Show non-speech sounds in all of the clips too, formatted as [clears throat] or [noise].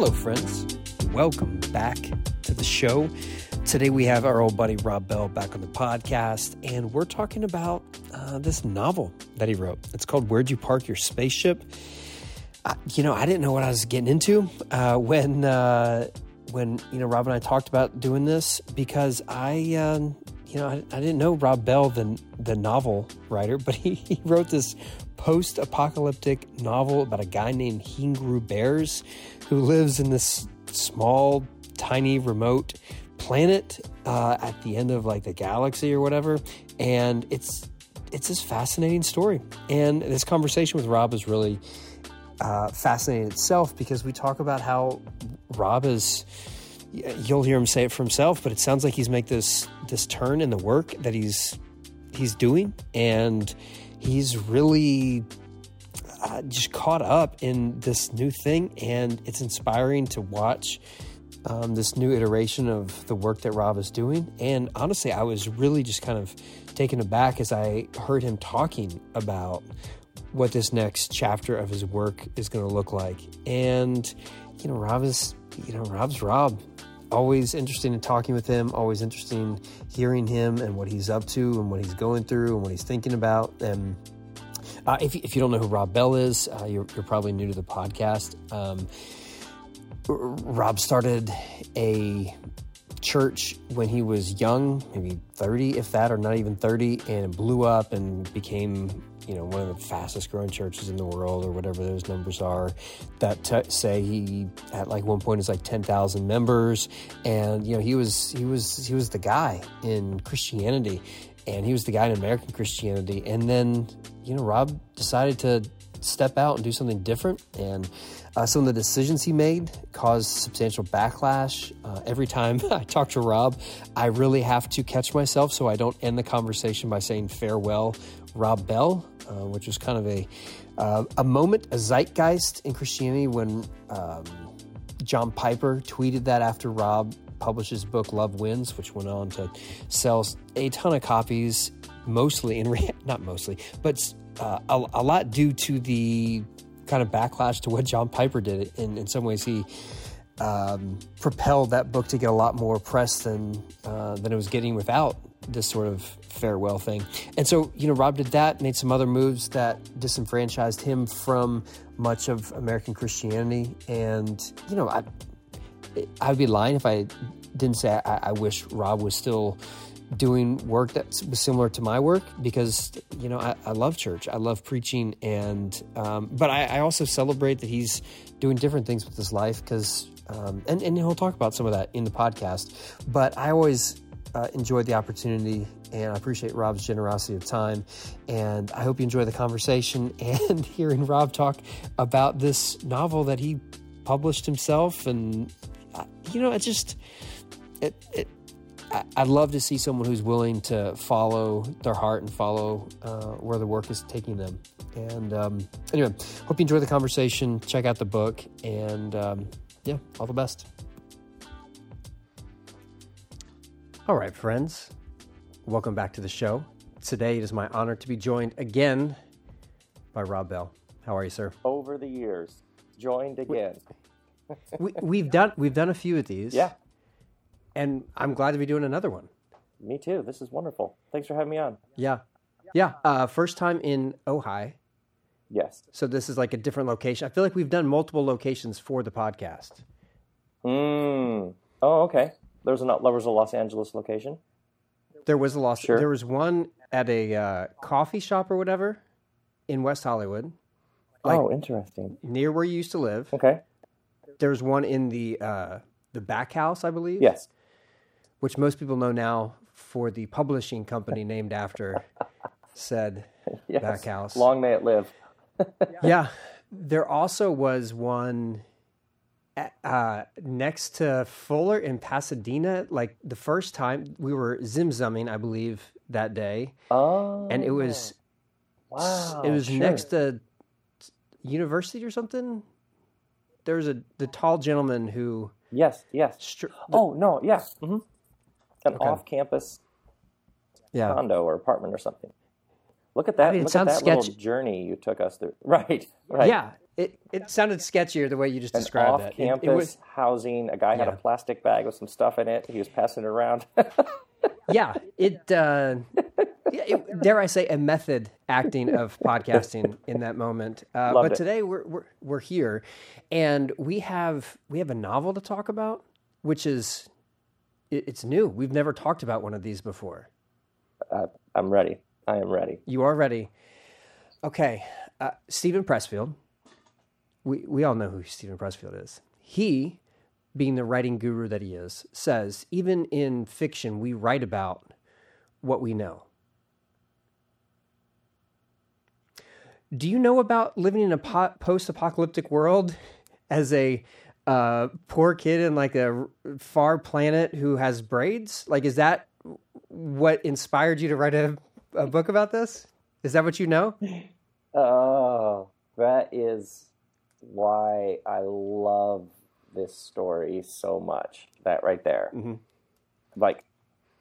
Hello, friends. Welcome back to the show. Today we have our old buddy Rob Bell back on the podcast, and we're talking about uh, this novel that he wrote. It's called Where'd You Park Your Spaceship? Uh, you know, I didn't know what I was getting into uh, when uh, when you know Rob and I talked about doing this because I um, you know I, I, didn't know Rob Bell the the novel writer, but [laughs] he, he wrote this post apocalyptic novel about a guy named Heengru-Bares who lives in this small, tiny, remote planet uh, at the end of like the galaxy or whatever, and it's it's this fascinating story. And this conversation with Rob is really uh, fascinating itself because we talk about how Rob is. You'll hear him say it for himself, but it sounds like he's made this this turn in the work that he's he's doing, and he's really uh, just caught up in this new thing, and it's inspiring to watch um, this new iteration of the work that Rob is doing. And honestly, I was really just kind of taken aback as I heard him talking about what this next chapter of his work is going to look like. And, you know, Rob is, you know, Rob's Rob. Always interesting in talking with him, always interesting hearing him and what he's up to and what he's going through and what he's thinking about. And uh, if, if you don't know who Rob Bell is, uh, you're, you're, probably new to the podcast. Um, Rob started a church when he was young, maybe 30, if that, or not even 30, and it blew up and became, you know, one of the fastest growing churches in the world, or whatever those numbers are. That t- say he at like one point is like 10,000 members, and you know he was he was he was the guy in Christianity, and he was the guy in American Christianity, and then you know Rob decided to step out and do something different. And uh, some of the decisions he made caused substantial backlash. Uh, every time [laughs] I talk to Rob, I really have to catch myself so I don't end the conversation by saying farewell, Rob Bell, uh, which was kind of a uh, a moment, a zeitgeist in Christianity when um, John Piper tweeted that after Rob published his book Love Wins, which went on to sell a ton of copies, mostly in re- [laughs] not mostly, but uh, a, a, lot due to the kind of backlash to what John Piper did. In, in some ways, he um, propelled that book to get a lot more press than uh, than it was getting without this sort of farewell thing. And so, you know, Rob did that, made some other moves that disenfranchised him from much of American Christianity. And you know, I I'd be lying if I didn't say I, I wish Rob was still doing work that was similar to my work because you know I, I love church, I love preaching, and um, but I, I, also celebrate that he's doing different things with his life because um, and and he'll talk about some of that in the podcast. But I always uh, enjoyed the opportunity, and I appreciate Rob's generosity of time, and I hope you enjoy the conversation [laughs] and hearing Rob talk about this novel that he published himself, and uh, you know it just it, it I'd love to see someone who's willing to follow their heart and follow uh, where the work is taking them. And um, anyway, hope you enjoy the conversation. Check out the book, and um, yeah, all the best. All right, friends, welcome back to the show. Today it is my honor to be joined again by Rob Bell. How are you, sir? Over the years, joined again. We, we've done we've done a few of these. Yeah and I'm glad to be doing another one. Me too. This is wonderful. Thanks for having me on. Yeah, yeah. Uh, first time in Ojai. Yes. So this is like a different location. I feel like we've done multiple locations for the podcast. Hmm. Oh, okay. There was a there was a Los Angeles location. There was a Los. Sure. There was one at a uh, coffee shop or whatever in West Hollywood. Like oh, interesting. Near where you used to live. Okay. There was one in the uh, the back house, I believe. Yes which most people know now for the publishing company named after said [laughs] yes. Backhouse. Long may it live. [laughs] yeah. There also was one uh, next to Fuller in Pasadena. Like the first time we were zimzumming, I believe, that day. Oh. And it was. Wow. It was sure. next to university or something. There was a the tall gentleman who. Yes. Yes. Str- oh no! Yes. Mm-hmm an okay. off-campus yeah. condo or apartment or something. Look at that! I mean, Look at that little journey you took us through. [laughs] Right, right. Yeah, it, it sounded sketchier the way you just described it. Off-campus it, it was, housing. A guy yeah. had a plastic bag with some stuff in it. He was passing it around. [laughs] yeah, it. Uh, yeah, it, [laughs] dare I say a method acting of [laughs] podcasting in that moment. Uh, but it. today we're, we're we're here, and we have we have a novel to talk about, which is it, it's new. We've never talked about one of these before. Uh, I'm ready. I am ready. You are ready. Okay, uh, Steven Pressfield. We we all know who Steven Pressfield is. He, being the writing guru that he is, says even in fiction we write about what we know. Do you know about living in a post-apocalyptic world [laughs] as a uh, poor kid in like a far planet who has braids? Like, is that what inspired you to write a, a book about this? Is that what you know? [laughs] Oh, that is why I love this story so much. That right there. Mm-hmm. Like,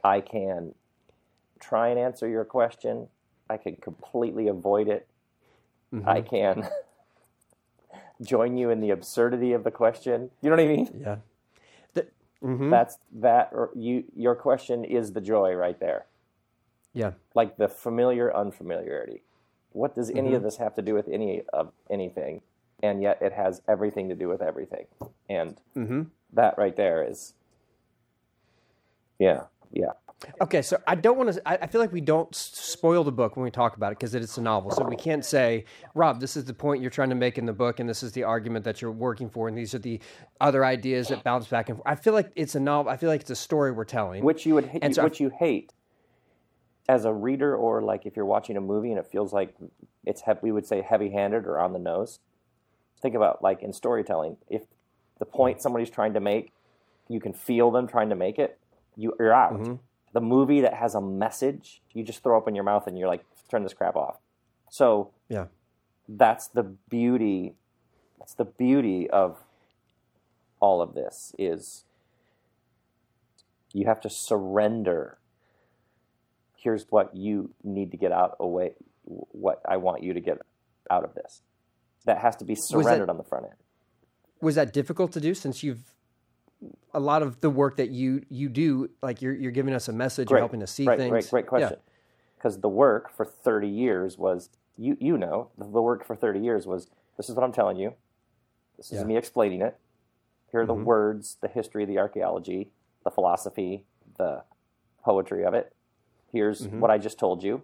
I can try and answer your question. I can completely avoid it. Mm-hmm. I can [laughs] join you in the absurdity of the question. You know what I mean? Yeah. The, mm-hmm. That's that. Or you, your question is the joy right there. Yeah. Like the familiar unfamiliarity. What does any mm-hmm. of this have to do with any of anything? And yet it has everything to do with everything. And mm-hmm. that right there is, yeah, yeah. Okay, so I don't want to. I feel like we don't spoil the book when we talk about it because it's a novel. So we can't say, Rob, this is the point you're trying to make in the book, and this is the argument that you're working for, and these are the other ideas that bounce back and forth. I feel like it's a novel. I feel like it's a story we're telling, which you would, hate, so which I, you hate as a reader, or like if you're watching a movie and it feels like it's we would say heavy-handed or on the nose. Think about like in storytelling, if the point somebody's trying to make, you can feel them trying to make it, you, you're out. Mm-hmm the movie that has a message, you just throw up in your mouth and you're like, turn this crap off. So yeah, that's the beauty. That's the beauty of all of this is you have to surrender. Here's what you need to get out away. What I want you to get out of this. That has to be surrendered that, on the front end. Was that difficult to do since you've a lot of the work that you you do, like you're you're giving us a message, great. you're helping us see right, things. Great, great question. Because yeah. the work for 30 years was you you know the work for 30 years was this is what I'm telling you. This is yeah. me explaining it. Here are the mm-hmm. words, the history, the archaeology, the philosophy, the poetry of it. Here's mm-hmm. what I just told you.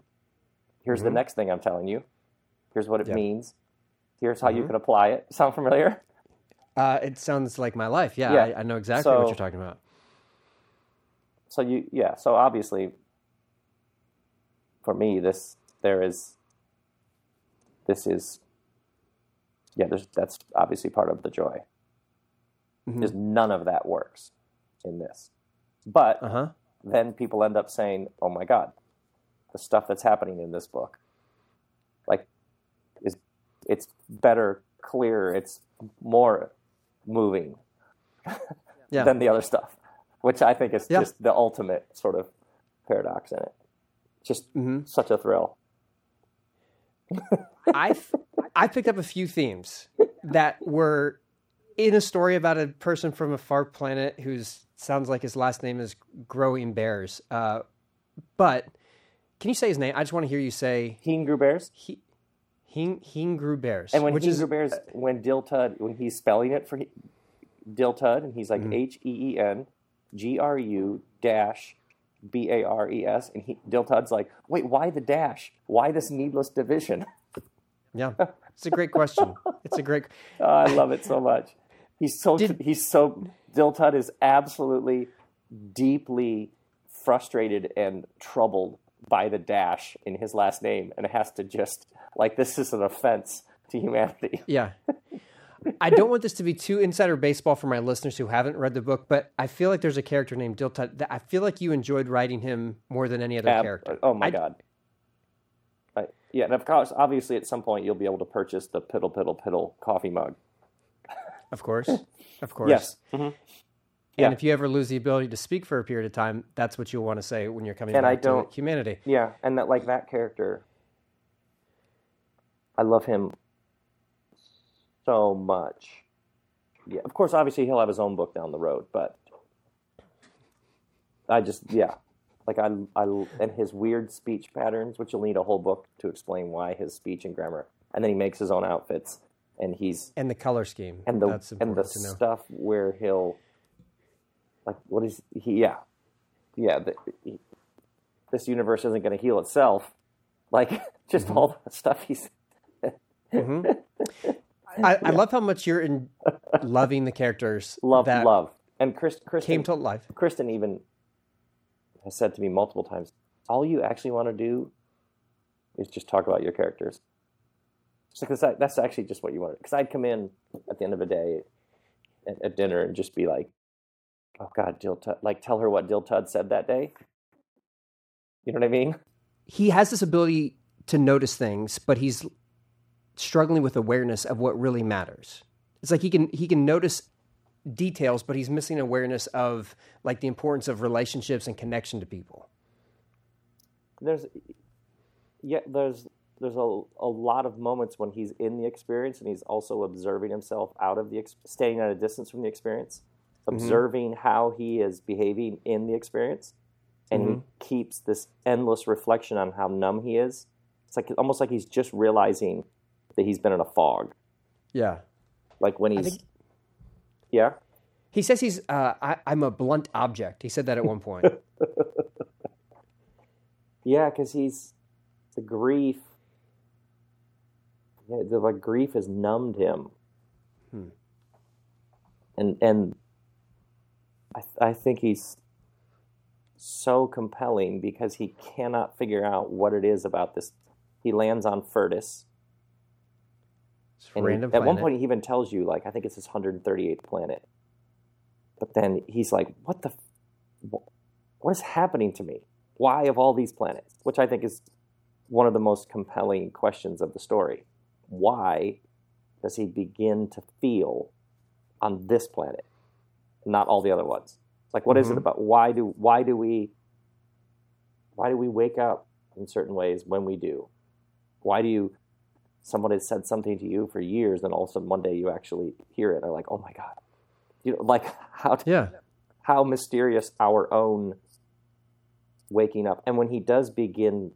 Here's mm-hmm. the next thing I'm telling you. Here's what it yeah. means. Here's how you mm-hmm. can apply it. [laughs] Sound familiar? Uh, it sounds like my life. Yeah, yeah. I, I, know exactly so, what you're talking about. So you, yeah. So obviously, for me, this there is. This is. Yeah, there's that's obviously part of the joy. Mm-hmm. Because none of that works in this, but uh-huh. then people end up saying, "Oh my God, the stuff that's happening in this book, like, is it's better, clearer, it's more moving [laughs] yeah. than the other stuff, which I think is yeah. just the ultimate sort of paradox in it. Just mm-hmm. such a thrill. [laughs] I I picked up a few themes that were in a story about a person from a far planet whose sounds like his last name is Growing Bears. Uh, but can you say his name? I just want to hear you say Heengru-Bares. He, Heengru-Bares. And when Heen is, grew bears, when Dill Tud, when he's spelling it for Dill Tud, and he's like mm-hmm. H E E N G R U dash B A R E S, and he, Dill Tud's like, wait, why the dash? Why this needless division? [laughs] yeah, [laughs] it's a great question. It's a great. [laughs] oh, I love it so much. He's so Did... he's so Dill Tud is absolutely deeply frustrated and troubled by the dash in his last name and has to just like this is an offense to humanity. [laughs] Yeah. I don't want this to be too insider baseball for my listeners who haven't read the book, but I feel like there's a character named Diltut. I feel like you enjoyed writing him more than any other Ab- character. Oh my I, god! I, yeah, and of course, obviously, at some point you'll be able to purchase the Piddle Piddle Piddle coffee mug. [laughs] Of course, of course. Yes. Mm-hmm. And if you ever lose the ability to speak for a period of time, that's what you'll want to say when you're coming and back I don't, to humanity. Yeah, and that like that character, I love him so much. Yeah, of course, obviously he'll have his own book down the road, but I just yeah, like I I and his weird speech patterns, which you'll need a whole book to explain why his speech and grammar, and then he makes his own outfits, and he's and the color scheme and the and the important to know. stuff where he'll like what is he yeah yeah the, he, this universe isn't going to heal itself like [laughs] just Mm-hmm. all the stuff he's Mm-hmm. [laughs] I, I love how much you're in loving the characters love that love. And Chris Kristen, came to life. Kristen even has said to me multiple times all you actually want to do is just talk about your characters. Because that's actually just what you wanted. Because I'd come in at the end of the day at, at dinner and just be like oh god Dill Tud like tell her what Dill Tud said that day. You know what I mean? He has this ability to notice things, but he's struggling with awareness of what really matters. It's like he can he can notice details, but he's missing awareness of like the importance of relationships and connection to people. there's yeah there's there's a, a lot of moments when he's in the experience and he's also observing himself out of the staying at a distance from the experience mm-hmm. observing how he is behaving in the experience and he mm-hmm. keeps this endless reflection on how numb he is it's like almost like he's just realizing that he's been in a fog Yeah. like when he's think- yeah He says he's uh, I, I'm a blunt object. He said that at one point. [laughs] Yeah, because he's the grief. Yeah, the like grief has numbed him, Hmm. and and I I think he's so compelling because he cannot figure out what it is about this. He lands on Furtus, It's and he- random at one point he even tells you like I think it's his 138th planet, but then he's like, "What the, wh- what is happening to me? Why of all these planets?" Which I think is one of the most compelling questions of the story. Why does he begin to feel on this planet, not all the other ones? Like, what is Mhm. it about? Why do why do we why do we wake up in certain ways when we do? Why do you someone has said something to you for years and all of a sudden one day you actually hear it and are like, oh my God. You know, like how yeah. how mysterious our own waking up. And when he does begin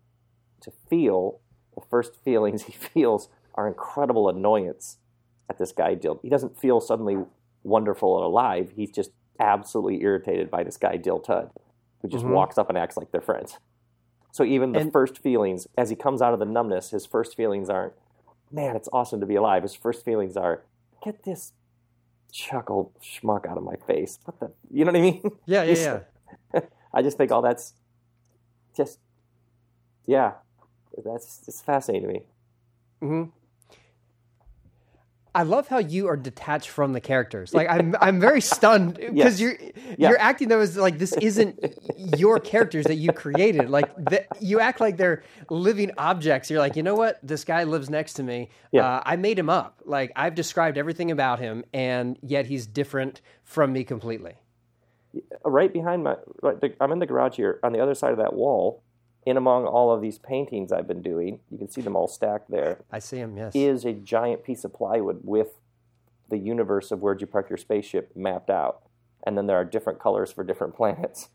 to feel, the first feelings [laughs] he feels are incredible annoyance at this guy Dill. He doesn't feel suddenly wonderful and alive. He's just absolutely irritated by this guy Dill Tud, who just Mhm. walks up and acts like they're friends. So even the And- first feelings, as he comes out of the numbness, his first feelings aren't, man, it's awesome to be alive. His first feelings are, get this chuckle schmuck out of my face. What the, you know what I mean? [laughs] Yeah, yeah, yeah. [laughs] I just think all that's just, yeah, that's it's fascinating to me. hmm I love how you are detached from the characters. Like I'm, I'm very stunned because [laughs] Yes. you're Yeah. you're acting though as like this isn't your characters that you created. Like the, you act like they're living objects. You're like, you know what? This guy lives next to me. Yeah. Uh, I made him up. Like I've described everything about him, and yet he's different from me completely. Right behind my, right, I'm in the garage here. On the other side of that wall, in among all of these paintings I've been doing, you can see them all stacked there. I see him. Yes. Is a giant piece of plywood with the universe of where'd you park your spaceship mapped out, and then there are different colors for different planets.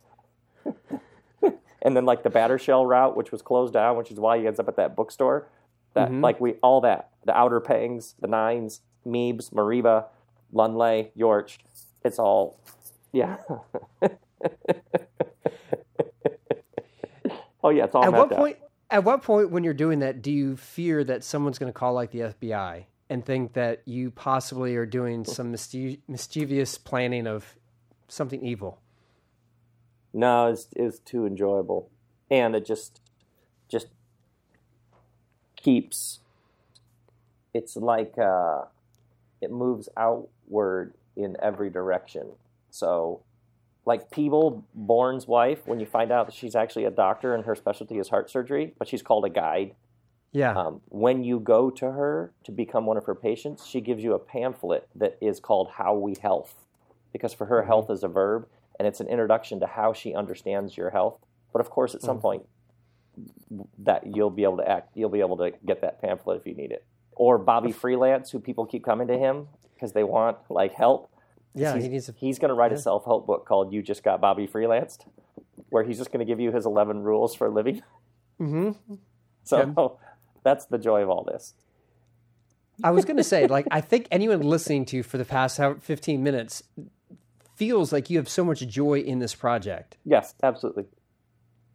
[laughs] and then like the batter shell route, which was closed down, which is why he ends up at that bookstore. That Mhm. like we all that the outer pangs, the nines, Meebs, Mariba, Lunley, Yorch. It's all yeah. [laughs] oh yeah, it's all at what out. point? At what point, when you're doing that, do you fear that someone's going to call like the FBI and think that you possibly are doing some mischie- mischievous planning of something evil? No, it's it's too enjoyable, and it just just keeps. It's like uh, it moves outward in every direction. So, like Peeble, Bourne's wife, when you find out that she's actually a doctor and her specialty is heart surgery, but she's called a guide. Yeah. Um, when you go to her to become one of her patients, she gives you a pamphlet that is called How We Health, because for her, health is a verb, and it's an introduction to how she understands your health. But of course, at some point, that you'll be able to act, you'll be able to get that pamphlet if you need it. or Bobby Freelance, who people keep coming to him because they want like help. Yeah, he's, he needs a, he's going to write yeah. a self help book called "You Just Got Bobby Freelanced," where he's just going to give you his eleven rules for living. Mhm. [laughs] So that's the joy of all this. I was going to say, like, I [laughs] think anyone listening to you for the past 15 minutes feels like you have so much joy in this project. Yes, absolutely.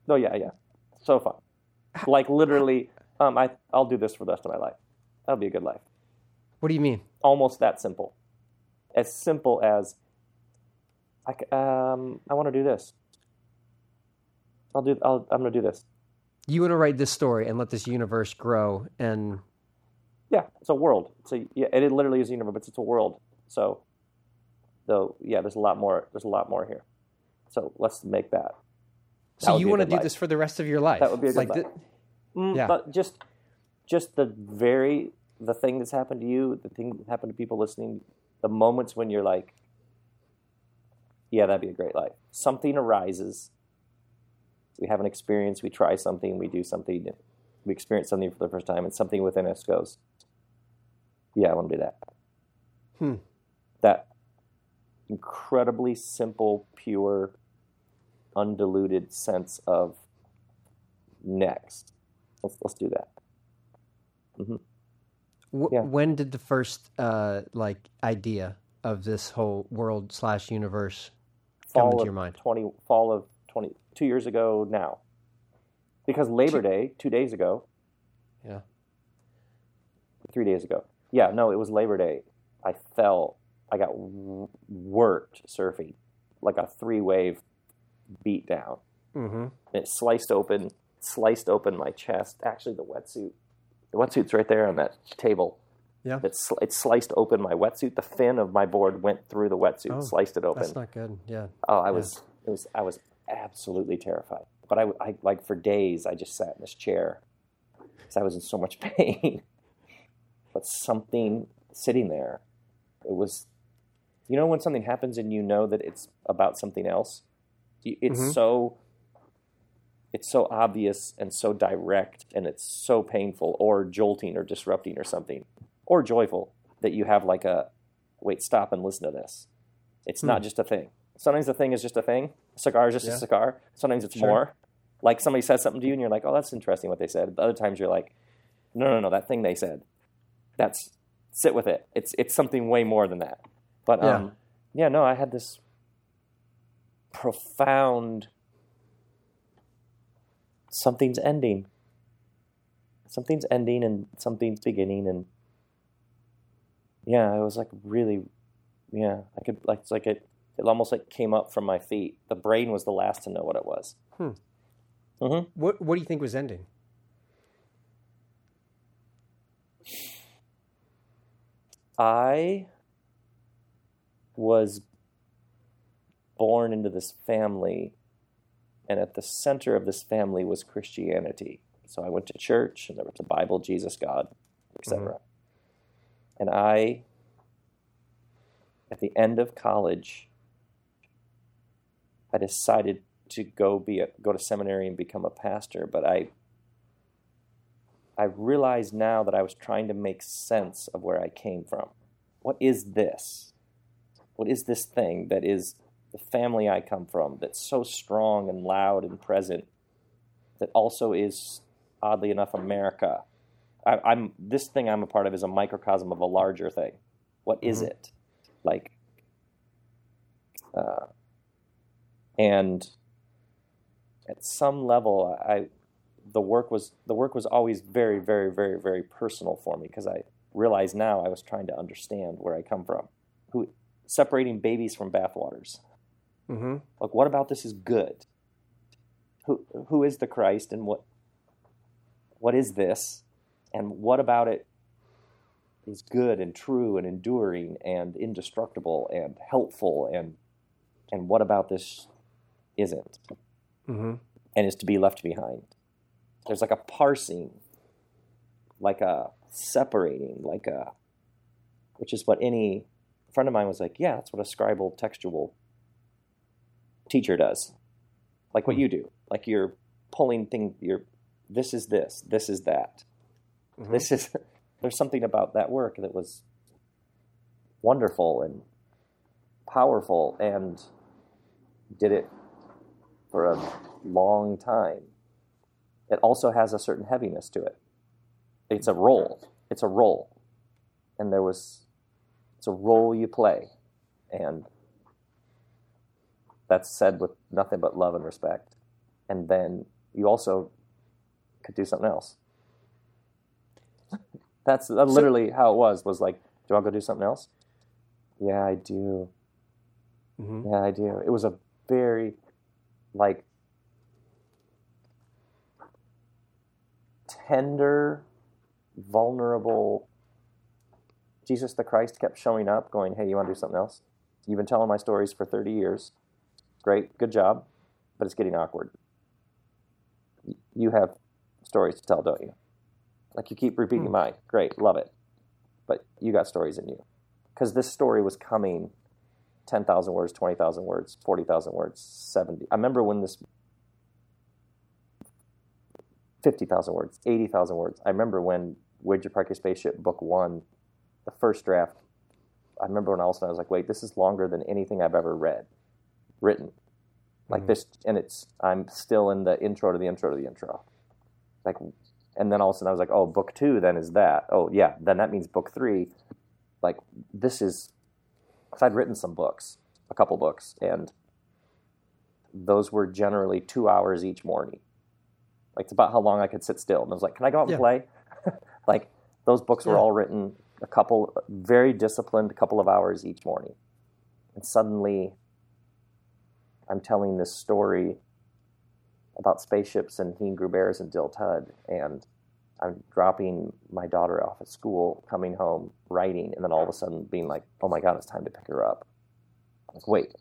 No, yeah, yeah, so fun. Like literally, um, I I'll do this for the rest of my life. That'll be a good life. What do you mean? Almost that simple. As simple as I um I want to do this. I'll do. I'll, I'm going to do this. You want to write this story and let this universe grow and Yeah, it's a world. It's a yeah. It literally is a universe, but it's a world. So, though, yeah, there's a lot more. There's a lot more here. So let's make that. That so you want to do life. this for the rest of your life. That would be a good like life. thi- Mm, Yeah. But just, just the very the thing that's happened to you, the thing that happened to people listening, the moments when you're like, yeah, that'd be a great life. Something arises. We have an experience. We try something. We do something. We experience something for the first time, and something within us goes, "Yeah, I want to do that." Hmm. That incredibly simple, pure, undiluted sense of next. Let's let's do that. Yeah. when did the first uh, like idea of this whole world slash universe come into your mind? twenty fall of twenty two years ago now. Because Labor Day, two days ago, Yeah. three days ago. Yeah, no, it was Labor Day. I fell. I got worked surfing, like a three wave beat down. Mm-hmm. And it sliced open, sliced open my chest. Actually, the wetsuit, the wetsuit's right there on that table. Yeah. It, sl- it sliced open my wetsuit. The fin of my board went through the wetsuit, Oh, sliced it open. That's not good. Yeah. Oh, I was, it was, I was absolutely terrified. But I, I like for days, I just sat in this chair because I was in so much [laughs] pain. but something sitting there, it was, you know, when something happens and you know that it's about something else. It's Mhm. so, it's so obvious and so direct, and it's so painful or jolting or disrupting or something, or joyful that you have like a, wait, stop and listen to this. It's not Hmm. just a thing. Sometimes the thing is just a thing. A cigar is just Yeah. a cigar. Sometimes it's Sure. more. Like somebody says something to you and you're like, oh, that's interesting what they said. but Other times you're like, no, no, no, that thing they said, that's sit with it. It's it's something way more than that. But Yeah. um, yeah, no, I had this profound something's ending. Something's ending and something's beginning and yeah, it was like really yeah, I could like it's like it it almost like came up from my feet. The brain was the last to know what it was. Hmm. hmm What What do you think was ending? I was born into this family, and at the center of this family was Christianity. So I went to church, and there was the Bible, Jesus, God, etc. Mm-hmm. And I, at the end of college, I decided to go be a, go to seminary and become a pastor, but I I realized now that I was trying to make sense of where I came from. What is this? What is this thing that is the family I come from that's so strong and loud and present that also is oddly enough America? I, I'm this thing I'm a part of is a microcosm of a larger thing. What is Mhm. it? Like, uh, and at some level, I the work was the work was always very very very very personal for me because I realize now I was trying to understand where I come from, who separating babies from bathwaters. Mm-hmm. Like, what about this is good? Who who is the Christ, and what what is this, and what about it is good and true and enduring and indestructible and helpful, and and what about this isn't? Mm-hmm. and is to be left behind. There's like a parsing, like a separating, like a, which is what any friend of mine was like, yeah, that's what a scribal textual teacher does, like what Hmm. you do, like you're pulling thing, you're this is this, this is that, Mhm. this is [laughs] there's something about that work that was wonderful and powerful and did it for a long time. It also has a certain heaviness to it. It's a role. It's a role. And there was it's a role you play. And that's said with nothing but love and respect. And then you also could do something else. That's literally how it was. Was like, do you want to go do something else? Yeah, I do. Mm-hmm. Yeah, I do. It was a very, like, tender, vulnerable. Jesus the Christ kept showing up, going, "Hey, you want to do something else? You've been telling my stories for thirty years. Great, good job, but it's getting awkward. You have stories to tell, don't you? Like you keep repeating hmm. mine. Great, love it, but you got stories in you, because this story was coming." 10,000 words, 20,000 words, 40,000 words, 70. I remember when this 50,000 words, 80,000 words. I remember when Where'd You Park Your Spaceship book one, the first draft. I remember when all of a sudden I was like, wait, this is longer than anything I've ever read, written. Like Mhm. this, and it's, I'm still in the intro to the intro to the intro. Like, and then all of a sudden I was like, oh, book two then is that. Oh, yeah, then that means book three. Like, this is, because I'd written some books, a couple books, and those were generally two hours each morning. Like it's about how long I could sit still. And I was like, "Can I go out and Yeah. play?" [laughs] like those books were Yeah. all written a couple, very disciplined, couple of hours each morning. And suddenly, I'm telling this story about spaceships and Heen Bares and Dill Tud, and I'm dropping my daughter off at school, coming home, writing, and then all of a sudden being like, "Oh my God, it's time to pick her up." I'm like, wait,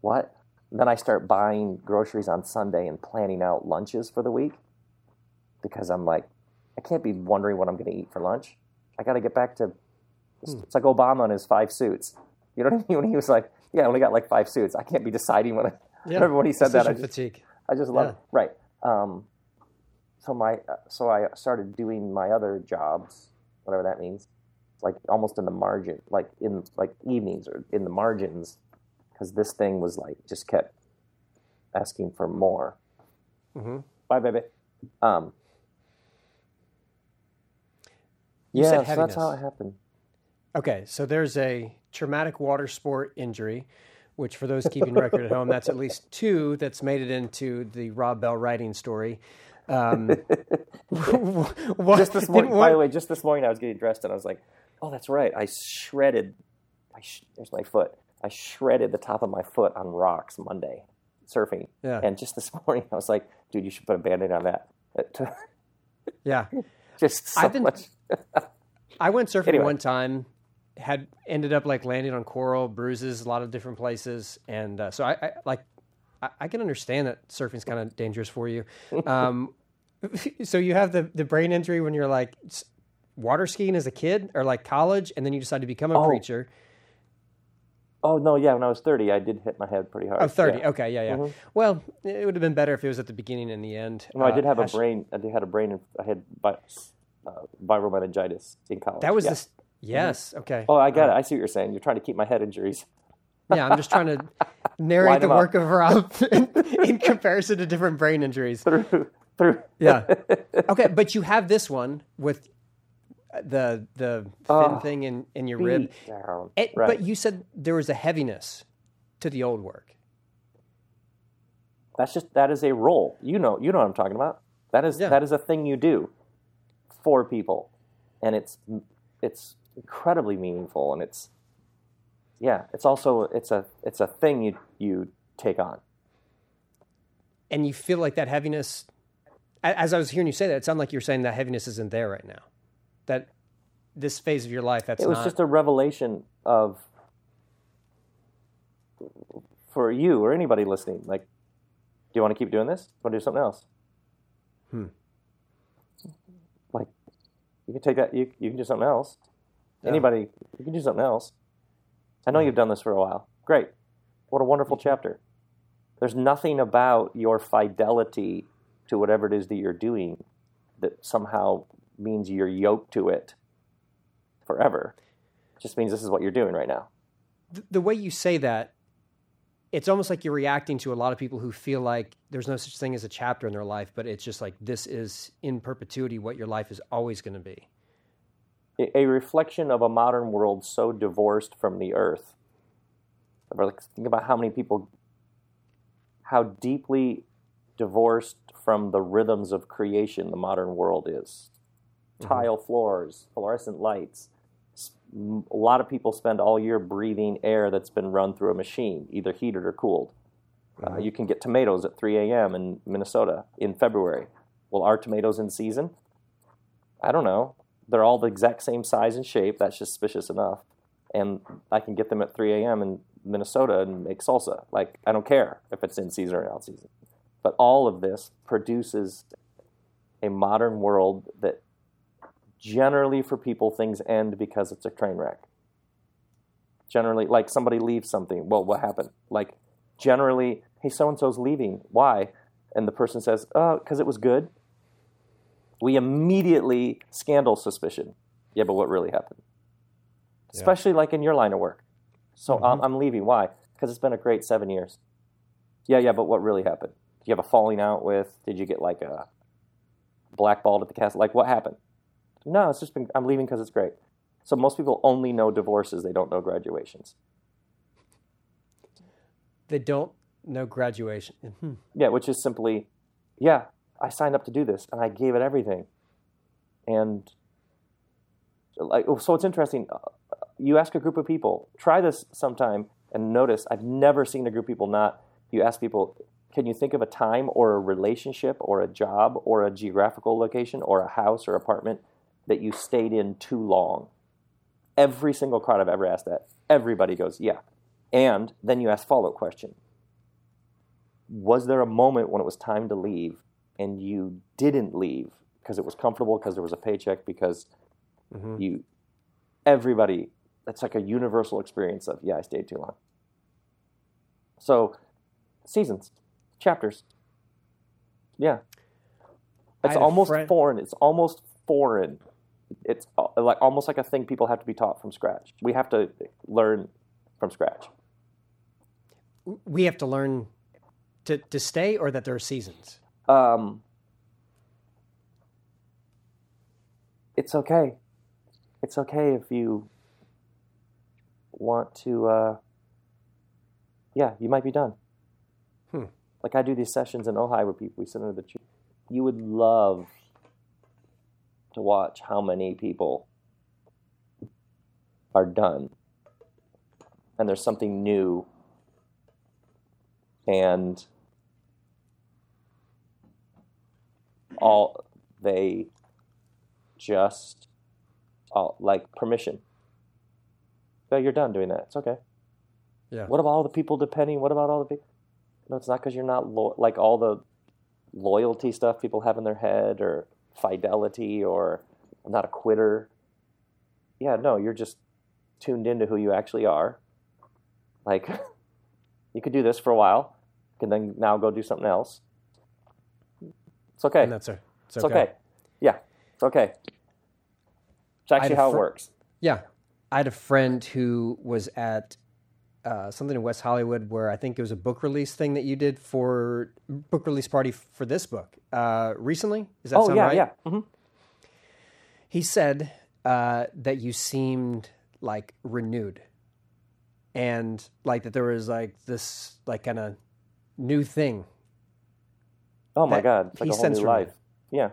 what? And then I start buying groceries on Sunday and planning out lunches for the week because I'm like, I can't be wondering what I'm going to eat for lunch. I got to get back to. It's, Hmm. like Obama and his five suits. You know what I mean? [laughs] When he was like, "Yeah, I only got like five suits. I can't be deciding when I." Yeah. Remember when he said that? I Decision just, fatigue. I just love Yeah. it. Right. Um, so my uh, so I started doing my other jobs, whatever that means, like almost in the margin, like in like evenings or in the margins, because this thing was like just kept asking for more. Mm-hmm. Bye, baby. Um, You yeah, said so that's how it happened. Okay, so there's a traumatic water sport injury, which for those keeping record at home, that's at least two that's made it into the Rob Bell writing story. Um, [laughs] what, Just this morning, by the way, just this morning I was getting dressed and I was like, "Oh, that's right. I shredded. I sh- there's my foot. I shredded the top of my foot on rocks Monday, surfing. Yeah. And just this [laughs] morning I was like, dude, you should put a band-aid on that. [laughs] Yeah, just so I've been- much. I went surfing Anyway. one time, had ended up like landing on coral, bruises, a lot of different places, and uh, so I, I like I, I can understand that surfing's kind of dangerous for you. [laughs] Um, [laughs] so you have the the brain injury when you're like water skiing as a kid or like college, and then you decide to become a Oh. preacher. Oh no, yeah. When I was 30, I did hit my head pretty hard. Oh, 30. Yeah. Okay, yeah, yeah. Well, it would have been better if it was at the beginning and the end. No, I Uh, did have a brain. I did had a brain. I had vi- uh, viral meningitis in college. That was yeah. this. Mm-hmm. Yes. Okay. Oh, I get it. Uh, I see what you're saying. You're trying to keep my head injuries. [laughs] Yeah, I'm just trying to [laughs] narrate Line the them up. work of Rob in, [laughs] in comparison to different brain injuries. through through. Yeah. Okay, but you have this one with the the fin Oh, ah, thing in, in your rib. Down. It- right. But you said there was a heaviness to the old work. That's just that is a role. You know, you know what I'm talking about. That is Yeah. that is a thing you do for people, and it's it's incredibly meaningful, and it's yeah, it's also it's a it's a thing you you take on. And you feel like that heaviness, as I was hearing you say that, it sounded like you're saying that heaviness isn't there right now. That this phase of your life, that's it was not. just a revelation of for you or anybody listening. Like, do you want to keep doing this? Want to do something else? Hmm. Like, you can take that. You you can do something else. Anybody, you can do something else. I know you've done this for a while. Great. What a wonderful chapter. There's nothing about your fidelity to whatever it is that you're doing that somehow means you're yoked to it forever. It just means this is what you're doing right now. The, the way you say that, it's almost like you're reacting to a lot of people who feel like there's no such thing as a chapter in their life, but it's just like this is in perpetuity what your life is always going to be. A reflection of a modern world so divorced from the earth. Think about how many people, how deeply divorced from the rhythms of creation the modern world is. Mm-hmm. Tile floors, fluorescent lights. A lot of people spend all year breathing air that's been run through a machine, either heated or cooled. Uh, mm-hmm. Uh, you can get tomatoes at 3 a.m. in Minnesota in February. Well, are tomatoes in season? I don't know. They're all the exact same size and shape. That's just suspicious enough. And I can get them at 3 a.m. in Minnesota and make salsa. Like, I don't care if it's in season or out season. But all of this produces a modern world that generally for people things end because it's a train wreck. Generally, like somebody leaves something. Well, what happened? Like, generally, hey, so and so's leaving. Why? And the person says, uh, oh, because it was good. We immediately scandal suspicion. Yeah, but what really happened? Yeah. Especially like in your line of work. So mm-hmm. I'm, I'm leaving. Why? Because it's been a great seven years. Yeah, yeah, but what really happened? you have a falling out with? Did you get like a blackballed at the castle? Like what happened? No, it's just been. I'm leaving because it's great. So most people only know divorces; they don't know graduations. They don't know graduation. Mm-hmm. Yeah, which is simply, yeah, I signed up to do this and I gave it everything, and like so. It's interesting. Uh, you ask a group of people, try this sometime, and notice I've never seen a group of people not. You ask people, can you think of a time or a relationship or a job or a geographical location or a house or apartment that you stayed in too long? Every single crowd I've ever asked that, everybody goes, yeah. And then you ask follow-up question. Was there a moment when it was time to leave and you didn't leave because it was comfortable, because there was a paycheck, because mm-hmm. you everybody that's like a universal experience of yeah, I stayed too long. So seasons chapters. Yeah. It's almost friend... foreign. It's almost foreign. It's uh, like almost like a thing people have to be taught from scratch. We have to learn from scratch. We have to learn to to stay, or that there are seasons. Um, it's okay. It's okay if you want to. Uh, yeah, you might be done. Hmm like I do these sessions in Ojai where people we sit under the tree. You would love to watch how many people are done, and there's something new, and all they just all like permission. Yeah, you're done doing that. It's okay. Yeah. What about all the people depending? What about all the people? No, it's not because you're not lo- like all the loyalty stuff people have in their head or fidelity or I'm not a quitter. Yeah, no, you're just tuned into who you actually are. Like, [laughs] you could do this for a while, and then now go do something else. It's okay. And that's a, it's, it's okay. okay. Yeah, it's okay. It's actually how fr- it works. Yeah. I had a friend who was at uh, something in West Hollywood where I think it was a book release thing that you did for book release party for this book uh, recently. Is that oh, sound yeah, right? yeah. Mm-hmm. He said uh, that you seemed like renewed, and like that there was like this like kind of new thing. Oh my god! It's like he a whole new life. Yeah.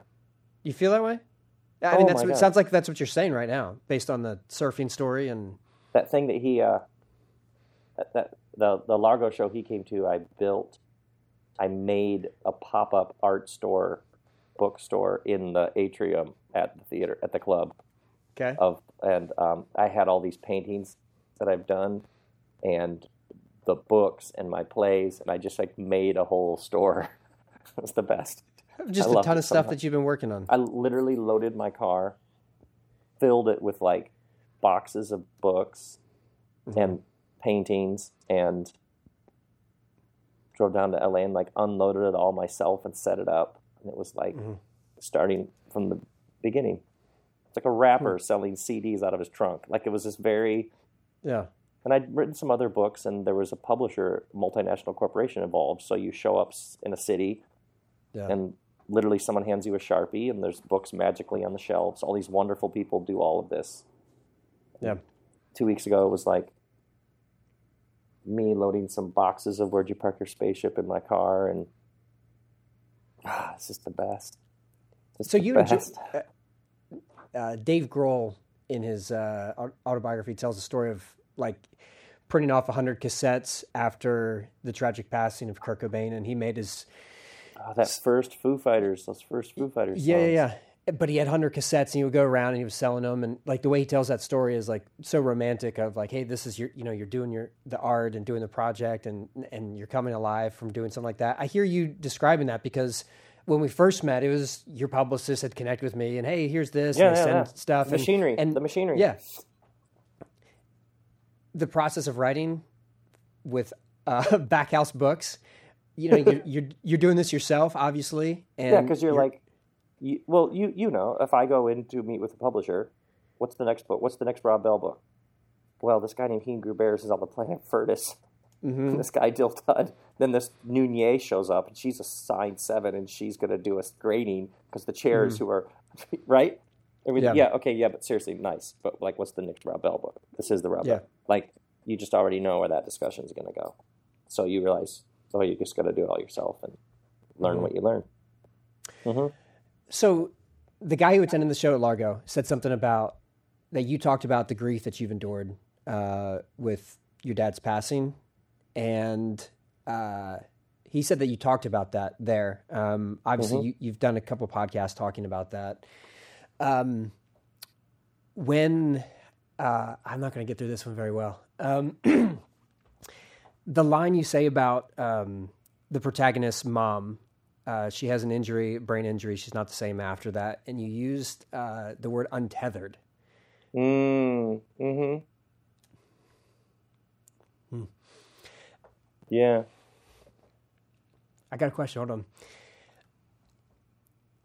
You feel that way? I oh mean, that's what, it sounds like. That's what you're saying right now, based on the surfing story and that thing that he uh, that, that the the Largo show he came to, I built, I made a pop up art store, bookstore in the atrium at the theater at the club. Okay. Of and um, I had all these paintings that I've done, and the books and my plays, and I just like made a whole store. [laughs] [laughs] it was the best. Just I a ton of stuff that you've been working on. I literally loaded my car, filled it with like boxes of books, mm-hmm. and paintings and drove down to LA and like unloaded it all myself and set it up. And it was like mm-hmm. starting from the beginning. It's like a rapper selling CDs out of his trunk. Like it was this very Yeah. and I'd written some other books, and there was a publisher, multinational corporation involved. So you show up in a city, Yeah. and literally someone hands you a sharpie, and there's books magically on the shelves. All these wonderful people do all of this. Yeah. Two weeks ago, it was like me loading some boxes of Where'd You Park Your Spaceship in my car, and [sighs] ah, it's just the best. It's So the you best. uh, uh, Dave Grohl in his uh, autobiography tells the story of like printing off 100 cassettes after the tragic passing of Kurt Cobain, and he made his Ah, that first Foo Fighters, those first Foo Fighters. yeah, yeah, yeah. But he had 100 cassettes, and he would go around and he was selling them, and like the way he tells that story is like so romantic. Of like, hey, this is your, you know, you're doing your the art and doing the project, and and you're coming alive from doing something like that. I hear you describing that because. When we first met, it was your publicist had connected with me, and hey, here's this, Yeah, and yeah, send yeah. stuff, and- Machinery, and the machinery. Yeah. The process of writing with uh, [laughs] Backhouse Books, you know, you're, you're you're doing this yourself, obviously, and Yeah, because you're, like, you, well, you you know, if I go in to meet with a publisher, what's the next book? What's the next Rob Bell book? Well, this guy named Heengru-Bares is on the planet [laughs] Furtis. Mhm. This guy Dill. Then this Nunez shows up, and she's a signed seven, and she's going to do a grading because the chairs who are [laughs] right. Everything, Yeah. yeah. okay, yeah, but seriously, nice. But like, what's the next Rob Bell book? This is the Rob Yeah. Bell. Like, you just already know where that discussion is going to go. So you realize, oh, you just got to do it all yourself and learn Mhm. what you learn. hmm So, the guy who attended the show at Largo said something about that you talked about the grief that you've endured uh, with your dad's passing, and uh, he said that you talked about that there. Um, obviously, you, you've done a couple podcasts talking about that. Um, when uh, I'm not going to get through this one very well. Um, [clears throat] the line you say about um, the protagonist's mom uh, she has an injury, brain injury. She's not the same after that. And you used uh, the word untethered. Mm, hmm Hmm. Yeah. I got a question. Hold on.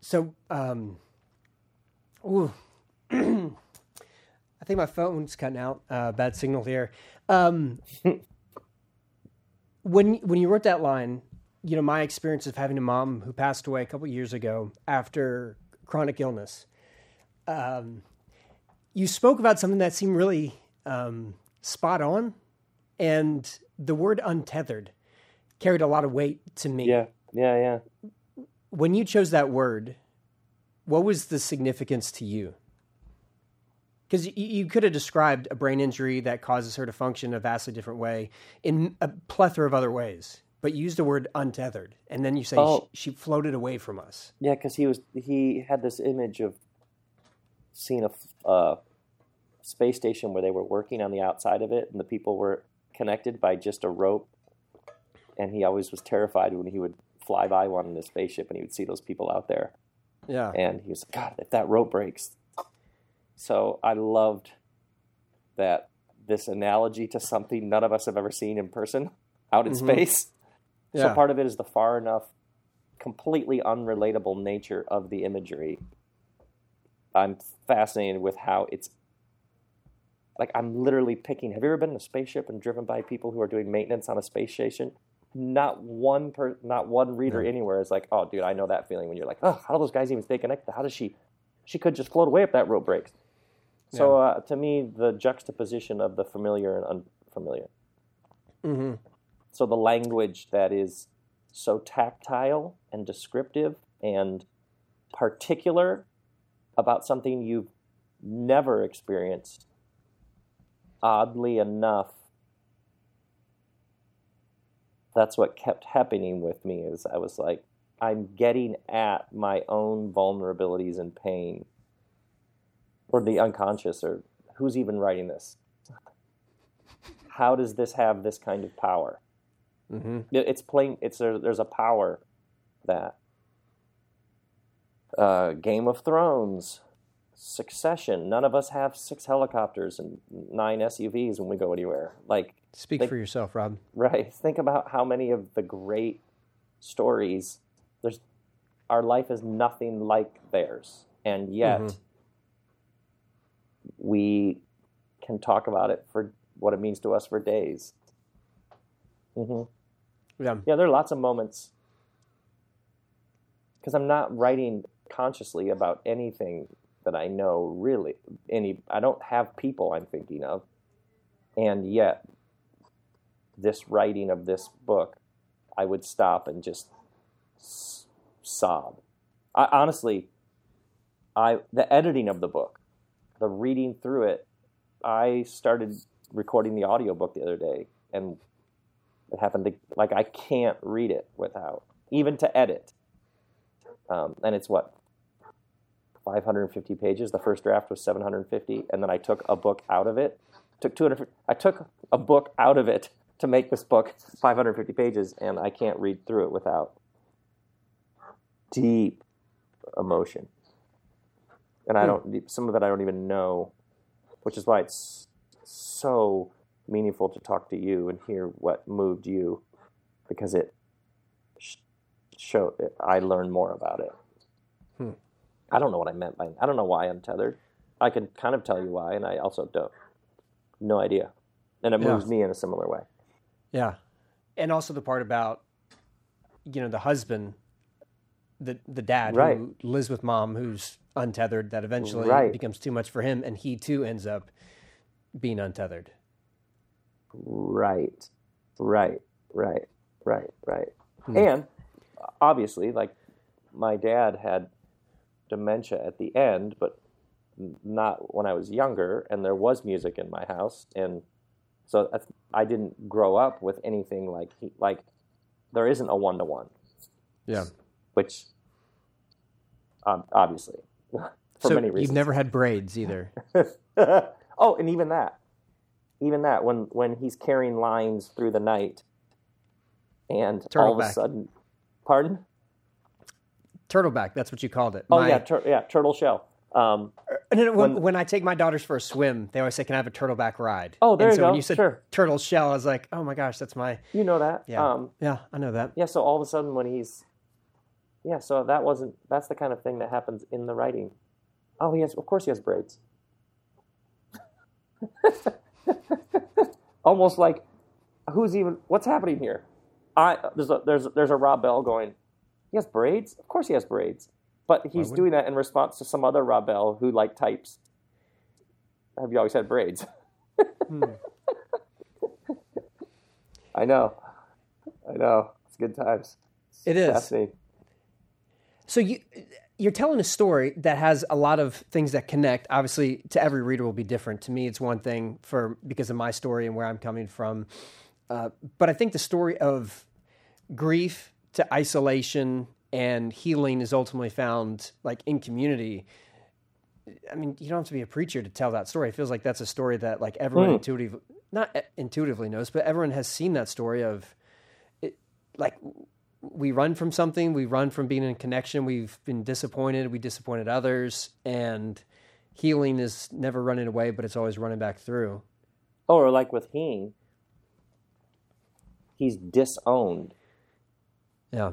So, um, ooh, [clears throat] I think my phone's cutting out. Uh, bad signal here. Um, [laughs] when when you wrote that line, you know my experience of having a mom who passed away a couple years ago after chronic illness. Um, you spoke about something that seemed really um, spot on, and the word untethered carried a lot of weight to me. Yeah. Yeah. Yeah. When you chose that word, what was the significance to you? Because you, you could have described a brain injury that causes her to function a vastly different way in a plethora of other ways, but you used the word untethered, and then you say Oh. she, she floated away from us. Yeah, because he was he had this image of seeing a uh, space station where they were working on the outside of it, and the people were connected by just a rope. And he always was terrified when he would fly by one in a spaceship, and he would see those people out there. Yeah. And he was like, God, if that rope breaks. So I loved that this analogy to something none of us have ever seen in person out in Mhm. space. Yeah. So part of it is the far enough, completely unrelatable nature of the imagery. I'm fascinated with how it's like I'm literally picking. Have you ever been in a spaceship and driven by people who are doing maintenance on a space station? Not one per, not one reader anywhere is like, oh, dude, I know that feeling when you're like, oh, how do those guys even stay connected? How does she? She could just float away if that rope breaks. So uh, to me, the juxtaposition of the familiar and unfamiliar. hmm So the language that is so tactile and descriptive and particular about something you've never experienced, oddly enough, that's what kept happening with me is I was like, I'm getting at my own vulnerabilities and pain. Or the unconscious, or who's even writing this? How does this have this kind of power? hmm it's plain it's there, there's a power that uh, game of thrones succession none of us have six helicopters and nine suvs when we go anywhere like Speak Like- for yourself, Rob. right think about how many of the great stories there's our life is nothing like theirs and yet Mhm. We can talk about it for what it means to us for days. hmm Yeah. Yeah, there are lots of moments because I'm not writing consciously about anything that I know really. Any, I don't have people I'm thinking of, and yet this writing of this book, I would stop and just s- sob. I, honestly, I the editing of the book, the reading through it, I started recording the audiobook the other day, and it happened to like I can't read it without even to edit. Um, and it's what 550 pages. The first draft was 750, and then I took a book out of it. Took 200. I took a book out of it to make this book 550 pages, and I can't read through it without deep emotion. And I don't. Some of it I don't even know, which is why it's so meaningful to talk to you and hear what moved you, because it sh- show I learned more about it. Hmm. I don't know what I meant by. I don't know why I'm tethered. I can kind of tell you why, and I also don't. No idea, and it Yeah. moves me in a similar way. Yeah. And also the part about, you know, the husband, the the dad Right. who lives with mom who's untethered, that eventually Right. becomes too much for him and he too ends up being untethered. Right, right, right, right, right. Hmm. And obviously, like my dad had dementia at the end, but not when I was younger, and there was music in my house, and so I didn't grow up with anything like he, like there isn't a one to one, Yeah. Which um, obviously [laughs] for so many reasons. you've never had braids either. [laughs] oh, and even that, even that, when when he's carrying lines through the night, and all of a Turtleback. sudden, pardon? Turtleback, that's what you called it. Oh My- yeah, tur- yeah, turtle shell. Um, No, no, when, When- when I take my daughters for a swim, they always say, "Can I have a turtleback ride?" Oh, there and you so when go. you said Sure. turtle shell, I was like, "Oh my gosh, that's my you know that. yeah, Um, yeah, I know that." yeah. So all of a sudden, when he's, yeah. So that wasn't. That's the kind of thing that happens in the writing. Oh, he has. Of course, he has braids. [laughs] Almost like, who's even? What's happening here? I there's a there's there's a Rob Bell going. He has braids. Of course, he has braids. But he's doing that in response to some other Rob Bell who like types. Have you always had braids? Hmm. [laughs] I know. I know. It's good times. It is. Fascinating. So you you're telling a story that has a lot of things that connect. Obviously, to every reader will be different. To me, it's one thing for because of my story and where I'm coming from. Uh, but I think the story of grief to isolation and healing is ultimately found like in community. I mean, you don't have to be a preacher to tell that story. It feels like that's a story that like everyone Hmm. intuitive, not uh, intuitively knows, but everyone has seen that story of it, like we run from something, we run from being in connection, we've been disappointed, we disappointed others, and healing is never running away, but it's always running back through. Oh, or like with Hing, he's disowned. Yeah.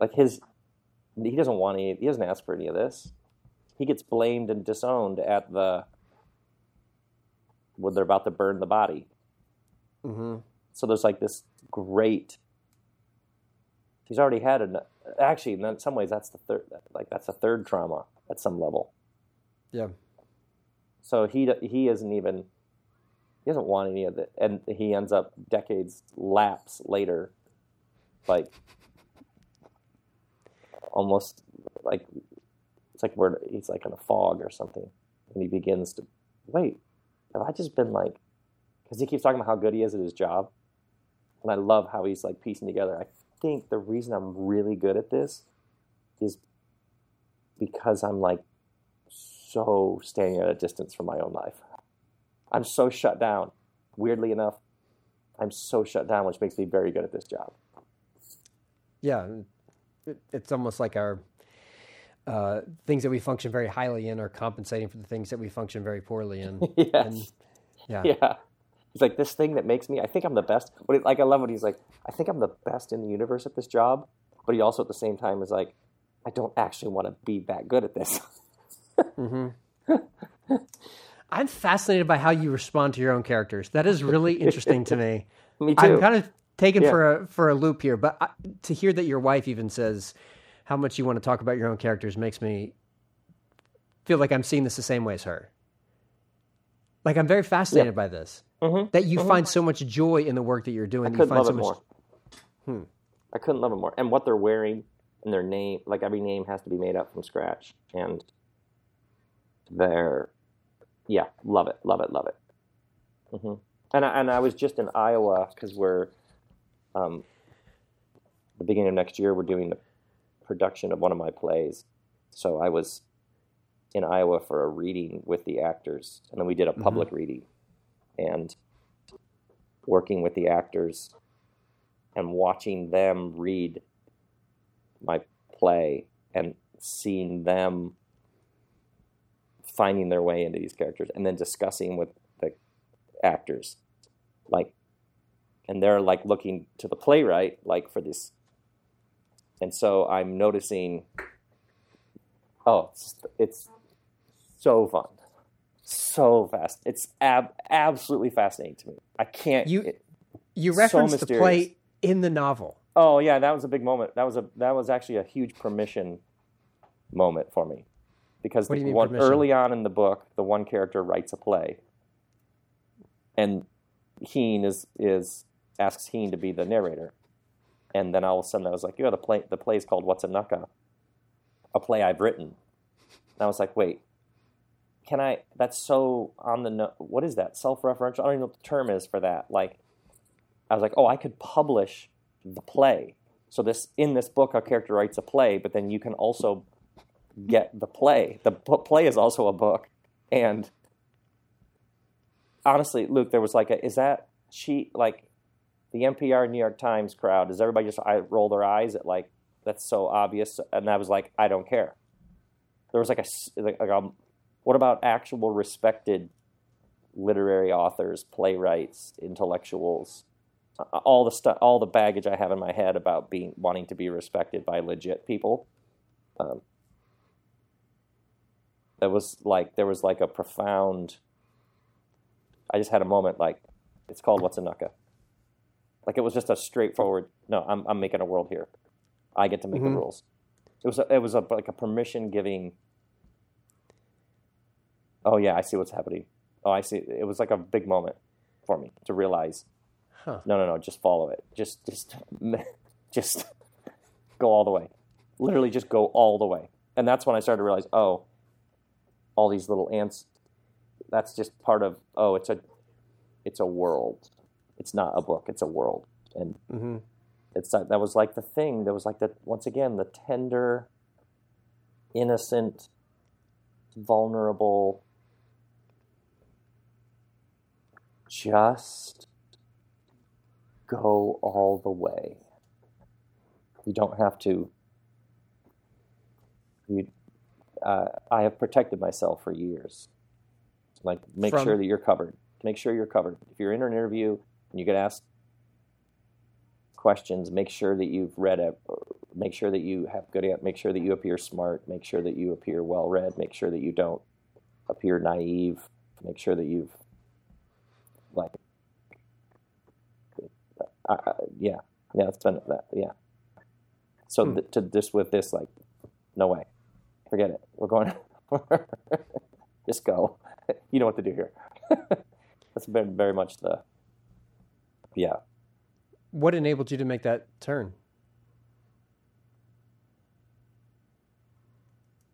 Like his, he doesn't want any. He doesn't ask for any of this. He gets blamed and disowned at the when they're about to burn the body. Mm-hmm. So there's like this great. He's already had an. Actually, in some ways, that's the third. Like that's a third trauma at some level. Yeah. So he he isn't even he doesn't want any of it, and he ends up decades lapse later, like almost like it's like we're he's like in a fog or something, and he begins to wait. Have I just been like? Because he keeps talking about how good he is at his job, and I love how he's like piecing together. I think the reason I'm really good at this is because I'm like so standing at a distance from my own life. I'm so shut down. Weirdly enough, I'm so shut down, which makes me very good at this job. Yeah. It, it's almost like our uh, things that we function very highly in are compensating for the things that we function very poorly in. [laughs] yes. And, yeah. Yeah. He's like, this thing that makes me, I think I'm the best. But it, like, I love when he's like, I think I'm the best in the universe at this job. But he also at the same time is like, I don't actually want to be that good at this. [laughs] hmm I'm fascinated by how you respond to your own characters. That is really [laughs] interesting to me. [laughs] Me too. I'm kind of taken Yeah. for a for a loop here, but I, to hear that your wife even says how much you want to talk about your own characters makes me feel like I'm seeing this the same way as her. Like I'm very fascinated by this. Mhm. That you find so much joy in the work that you're doing. I that you find love so it much. more. Hmm. I couldn't love them more. And what they're wearing and their name, like every name has to be made up from scratch. And they're, yeah, love it, love it, love it. hmm And I, and I was just in Iowa because we're, um, the beginning of next year, we're doing the production of one of my plays. So I was in Iowa for a reading with the actors, and then we did a public reading, and working with the actors and watching them read my play and seeing them finding their way into these characters and then discussing with the actors. Like and they're like looking to the playwright like for this. And so i'm noticing oh it's, it's so fun. So fast. It's ab- absolutely fascinating to me. I can't You- it- You So referenced the play in the novel. Oh yeah, that was a big moment. That was a that was actually a huge permission moment for me, because What do you the one, permission? early on in the book, the one character writes a play, and Heen is is asks Heen to be the narrator, and then all of a sudden I was like, yeah, the play the play is called What's a Nucka, a play I've written. And I was like, wait, can I? That's so on the no, what is that self referential? I don't even know what the term is for that. Like, I was like, oh, I could publish the play. So this in this book, a character writes a play, but then you can also get the play. The p- play is also a book, and honestly, Luke, there was like, a, is that she like the NPR New York Times crowd? Does everybody just I roll their eyes at like that's so obvious? And I was like, I don't care. There was like a like, a, um, what about actual respected literary authors, playwrights, intellectuals? Uh, all the stuff, all the baggage I have in my head about being wanting to be respected by legit people. Um, that was like there was like a profound. I just had a moment like it's called what's a nucka. Like it was just a straightforward. No, I'm I'm making a world here. I get to make Mhm. the rules. It was a, it was a, like a permission giving. Oh yeah, I see what's happening. Oh, I see. It was like a big moment for me to realize Huh. no, no, no. Just follow it. Just, just, [laughs] just go all the way. Literally, just go all the way. And that's when I started to realize, oh, all these little ants. That's just part of. Oh, it's a, it's a world. It's not a book. It's a world. And hmm it's that that was like the thing. That was like that once again the tender, innocent, vulnerable. Just go all the way. You don't have to. You, uh, I have protected myself for years. Like, make From? sure that you're covered. Make sure you're covered. If you're in an interview and you get asked questions, make sure that you've read it. Make sure that you have good. Make sure that you appear smart. Make sure that you appear well read. Make sure that you don't appear naive. Make sure that you've like I, yeah, yeah, it's been that, yeah. So Hmm. th- to this with this, like, no way, forget it. We're going. [laughs] Just go. [laughs] You know what to do here. [laughs] That's been very much the. Yeah, What enabled you to make that turn?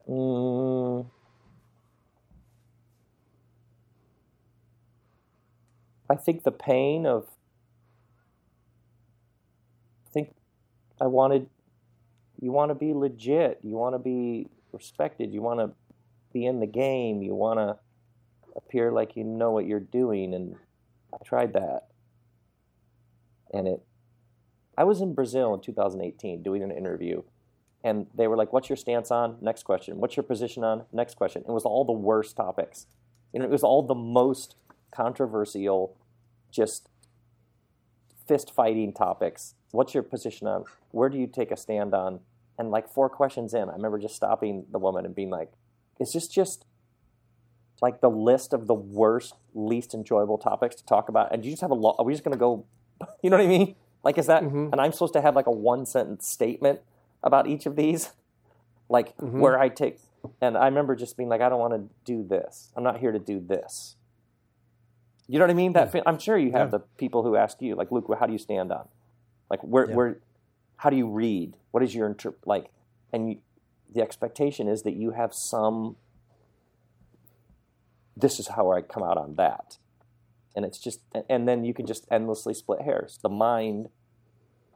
Mm. I think the pain of. I think I wanted. You want to be legit. You want to be respected. You want to be in the game. You want to appear like you know what you're doing. And I tried that. And it. I was in Brazil in 2018 doing an interview and they were like, "What's your stance on?" Next question. "What's your position on?" Next question. It was all the worst topics. Know, it was all the most controversial, just fist fighting topics. What's your position on? Where do you take a stand on? And like four questions in, I remember just stopping the woman and being like, "Is this just like the list of the worst, least enjoyable topics to talk about, and you just have a lot. Are we just going to go? [laughs] You know what I mean? Like, is that? Mhm. And I'm supposed to have like a one sentence statement about each of these, like Mhm. where I take. And I remember just being like, I don't want to do this. I'm not here to do this. You know what I mean? That fe- I'm sure you have Yeah. the people who ask you, like, Luke, how do you stand on? Like, where, Yeah. where, how do you read? What is your inter- like? And you, the expectation is that you have some. This is how I come out on that, and it's just, and then you can just endlessly split hairs. The mind,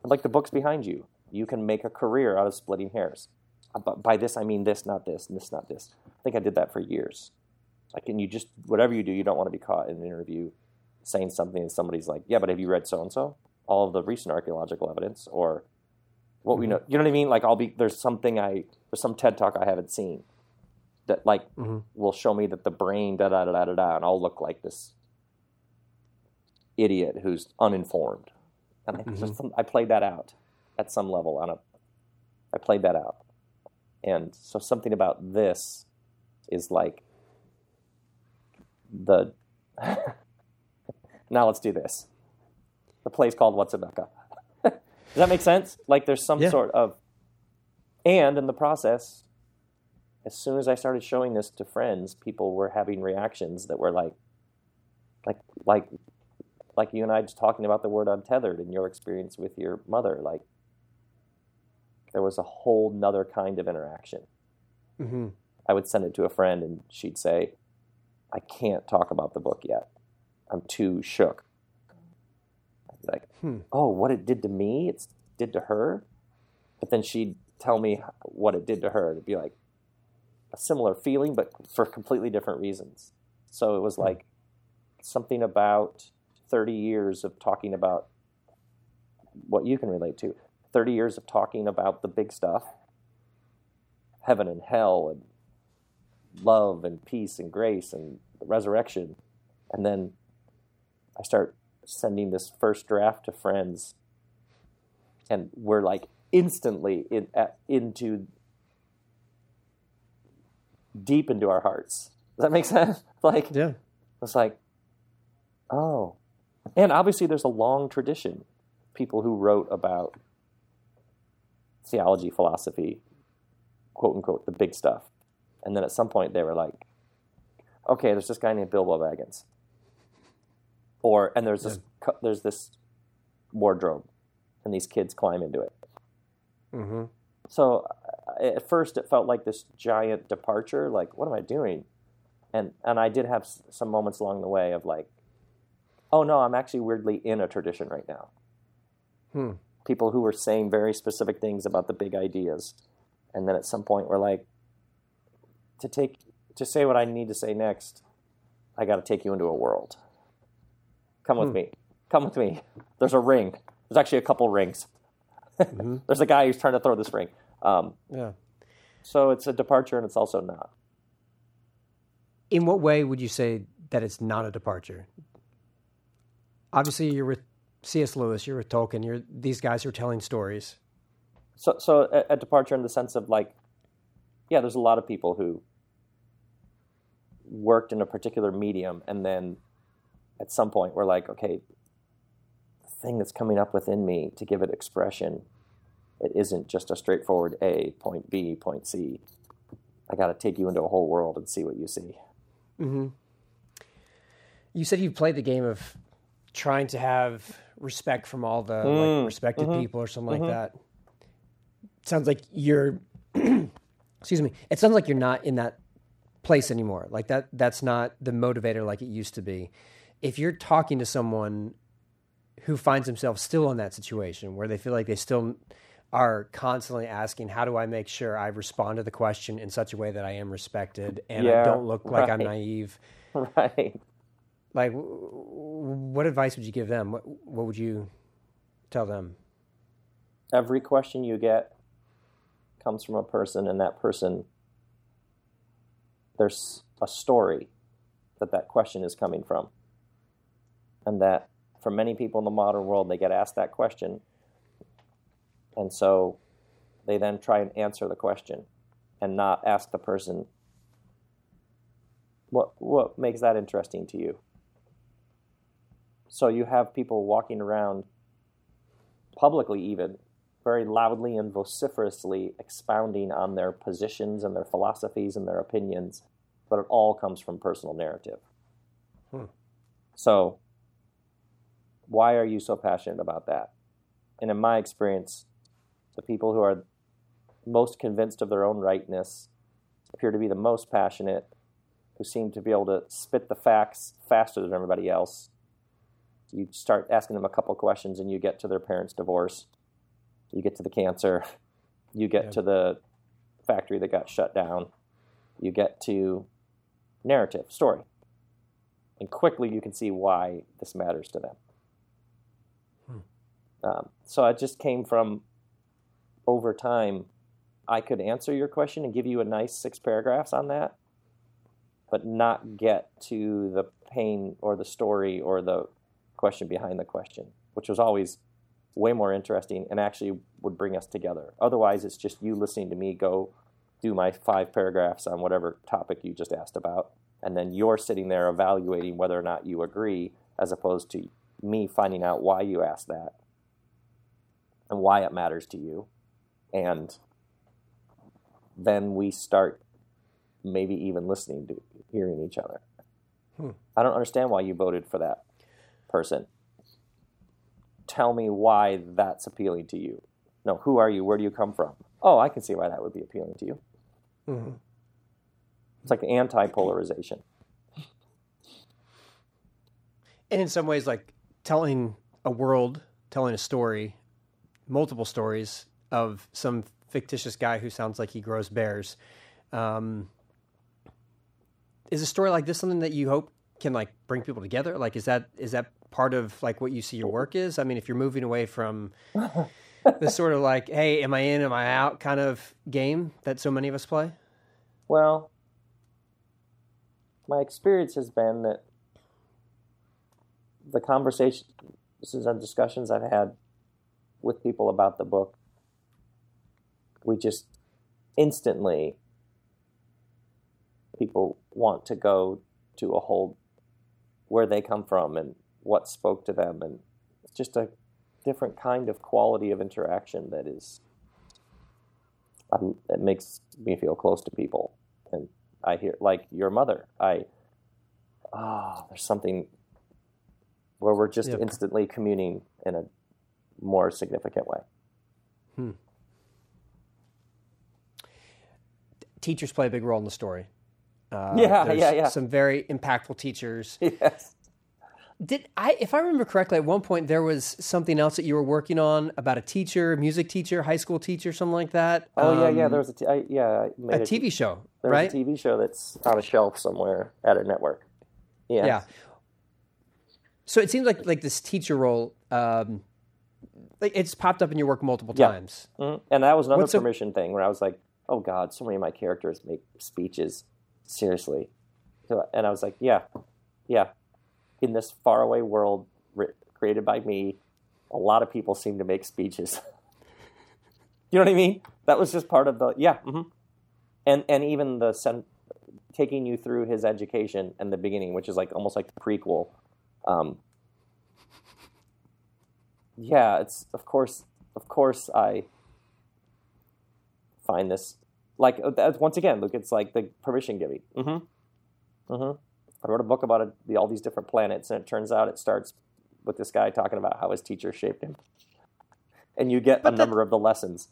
like the books behind you, you can make a career out of splitting hairs. Uh, But by this, I mean this, not this, and this, not this. I think I did that for years. Like, and you just whatever you do, you don't want to be caught in an interview saying something, and somebody's like, "Yeah, but have you read so and so? All of the recent archaeological evidence, or what we know? You know what I mean? Like, I'll be there's something I there's some TED talk I haven't seen that like Mhm. will show me that the brain da da da da da da, and I'll look like this idiot who's uninformed. And I, just, I played that out at some level on a I played that out. And so something about this is like the [laughs] now let's do this. The play's called What's a Mecca. [laughs] Does that make sense? Like there's some Yeah. sort of and in the process, as soon as I started showing this to friends, people were having reactions that were like like like like you and I just talking about the word untethered and your experience with your mother, like there was a whole nother kind of interaction. hmm I would send it to a friend and she'd say, I can't talk about the book yet. I'm too shook. Like, Hmm. oh, what it did to me, it did to her. But then she'd tell me what it did to her. It'd be like a similar feeling, but for completely different reasons. So it was like something about 30 years of talking about what you can relate to. 30 years of talking about the big stuff heaven and hell and love and peace and grace and the resurrection. And then I start sending this first draft to friends, and we're like instantly in, at, into deep into our hearts. Does that make sense? [laughs] Like, Yeah. it's like, oh. And obviously, there's a long tradition. People who wrote about theology, philosophy, quote unquote, the big stuff. And then at some point, they were like, okay, there's this guy named Bilbo Baggins. Or, and there's this, cu- there's this wardrobe, and these kids climb into it. hmm So uh, at first, it felt like this giant departure. Like, what am I doing? And and I did have s- some moments along the way of like, oh no, I'm actually weirdly in a tradition right now. Hmm. People who were saying very specific things about the big ideas, and then at some point we're like, to take to say what I need to say next, I got to take you into a world. Come with Hmm. me. Come with me. There's a ring. There's actually a couple rings. [laughs] Mhm. There's a guy who's trying to throw this ring. Um, Yeah. so it's a departure and it's also not. In what way would you say that it's not a departure? Obviously, you're with C.S. Lewis, you're with Tolkien, you're these guys who are telling stories. So, so a, a departure in the sense of like, yeah, there's a lot of people who worked in a particular medium and then at some point we're like, okay, the thing that's coming up within me to give it expression, it isn't just a straightforward A, point B, point C. I got to take you into a whole world and see what you see. hmm You said you played the game of trying to have respect from all the Mm, like, respected mhm, people or something mhm. like that. Sounds like you're. [clears throat] excuse me. It sounds like you're not in that place anymore. Like that. That's not the motivator like it used to be. If you're talking to someone who finds themselves still in that situation where they feel like they still are constantly asking, "How do I make sure I respond to the question in such a way that I am respected and I don't look like I'm naive?" [laughs] right. Like, what advice would you give them? What, what would you tell them? every question you get comes from a person and that person there's a story that that question is coming from and that for many people in the modern world they get asked that question and so they then try and answer the question and not ask the person What what makes that interesting to you? So you have people walking around publicly even very loudly and vociferously expounding on their positions and their philosophies and their opinions, but it all comes from personal narrative. Hmm. So why are you so passionate about that? And in my experience, the people who are most convinced of their own rightness appear to be the most passionate, who seem to be able to spit the facts faster than everybody else. You start asking them a couple questions and you get to their parents' divorce, you get to the cancer, you get Yeah. to the factory that got shut down, you get to narrative, story. And quickly you can see why this matters to them. Um, so it just came from over time. I could answer your question and give you a nice six paragraphs on that, but not get to the pain or the story or the question behind the question, which was always way more interesting and actually would bring us together. Otherwise, it's just you listening to me go do my five paragraphs on whatever topic you just asked about, and then you're sitting there evaluating whether or not you agree, as opposed to me finding out why you asked that and why it matters to you. And then we start maybe even listening to hearing each other. Hmm. I don't understand why you voted for that person. Tell me why that's appealing to you. No, who are you? Where do you come from? Oh, I can see why that would be appealing to you. Mhm. It's like anti polarization. And in some ways, like telling a world, telling a story, multiple stories of some fictitious guy who sounds like he grows bears. Um, is a story like this something that you hope can like bring people together? Like, is that is that part of like what you see your work is? I mean, if you're moving away from [laughs] the sort of like, hey, am I in, am I out kind of game that so many of us play? Well, my experience has been that the conversations and discussions I've had with people about the book, we just instantly people want to go to a whole where they come from and what spoke to them and it's just a different kind of quality of interaction that is um, it makes me feel close to people and i hear like your mother i ah there's something where we're just Yep. instantly communing in a more significant way Teachers play a big role in the story. Uh, [laughs] Yeah, yeah, yeah. Some very impactful teachers. [laughs] yes Did I, if I remember correctly, at one point there was something else that you were working on about a teacher, music teacher, high school teacher, something like that. oh yeah yeah Um, there was a t- I, yeah I made a TV show, there's right? a tv show that's on a shelf somewhere at a network yeah Yeah. So it seems like like this teacher role, um, it's popped up in your work multiple Yeah. times. Mhm. And that was another What's a- permission thing where I was like, oh God, so many of my characters make speeches. Seriously. So, and I was like, yeah, yeah. In this faraway world writ- created by me, a lot of people seem to make speeches. [laughs] you know what I mean? That was just part of the, yeah. hmm And, and even the sen- taking you through his education in the beginning, which is like almost like the prequel. Um, yeah, it's of course, of course, I find this like uh, once again look it's like the permission giving. Mm-hmm. Mm-hmm. I wrote a book about it, all these different planets and it turns out it starts with this guy talking about how his teacher shaped him. And you get But a that- number of the lessons.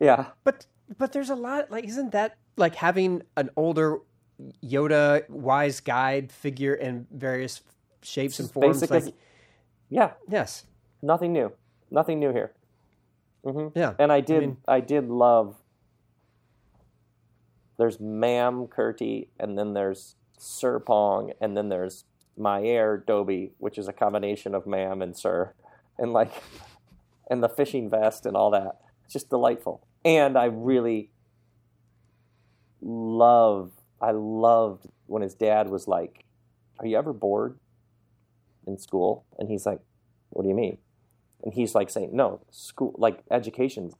Yeah. But but there's a lot like isn't that like having an older Yoda wise guide figure in various shapes and forms? Like yeah. Yes, nothing new nothing new here hmm yeah. and i did mean- I did love there's Mam Kurti, and then there's Sir Pong, and then there's Mayer Doby, which is a combination of Mam and Sir, and like, [laughs] and the fishing vest and all that. It's just delightful. And I really love, I loved when his dad was like, "Are you ever bored in school?" And he's like, "What do you mean?" And he's like saying, "No, school, like education."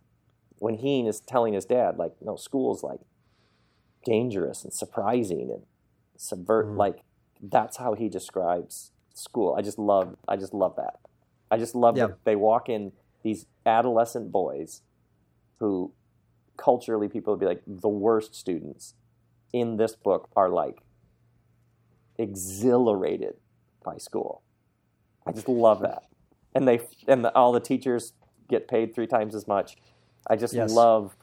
When he is telling his dad, like, "No, school's like." dangerous and surprising and subvert. Mhm. Like that's how he describes school. I just love. I just love that. I just love that they walk in these adolescent boys who culturally people would be like the worst students in this book are like exhilarated by school. I just love that. And they and the, all the teachers get paid three times as much. I just Yes. love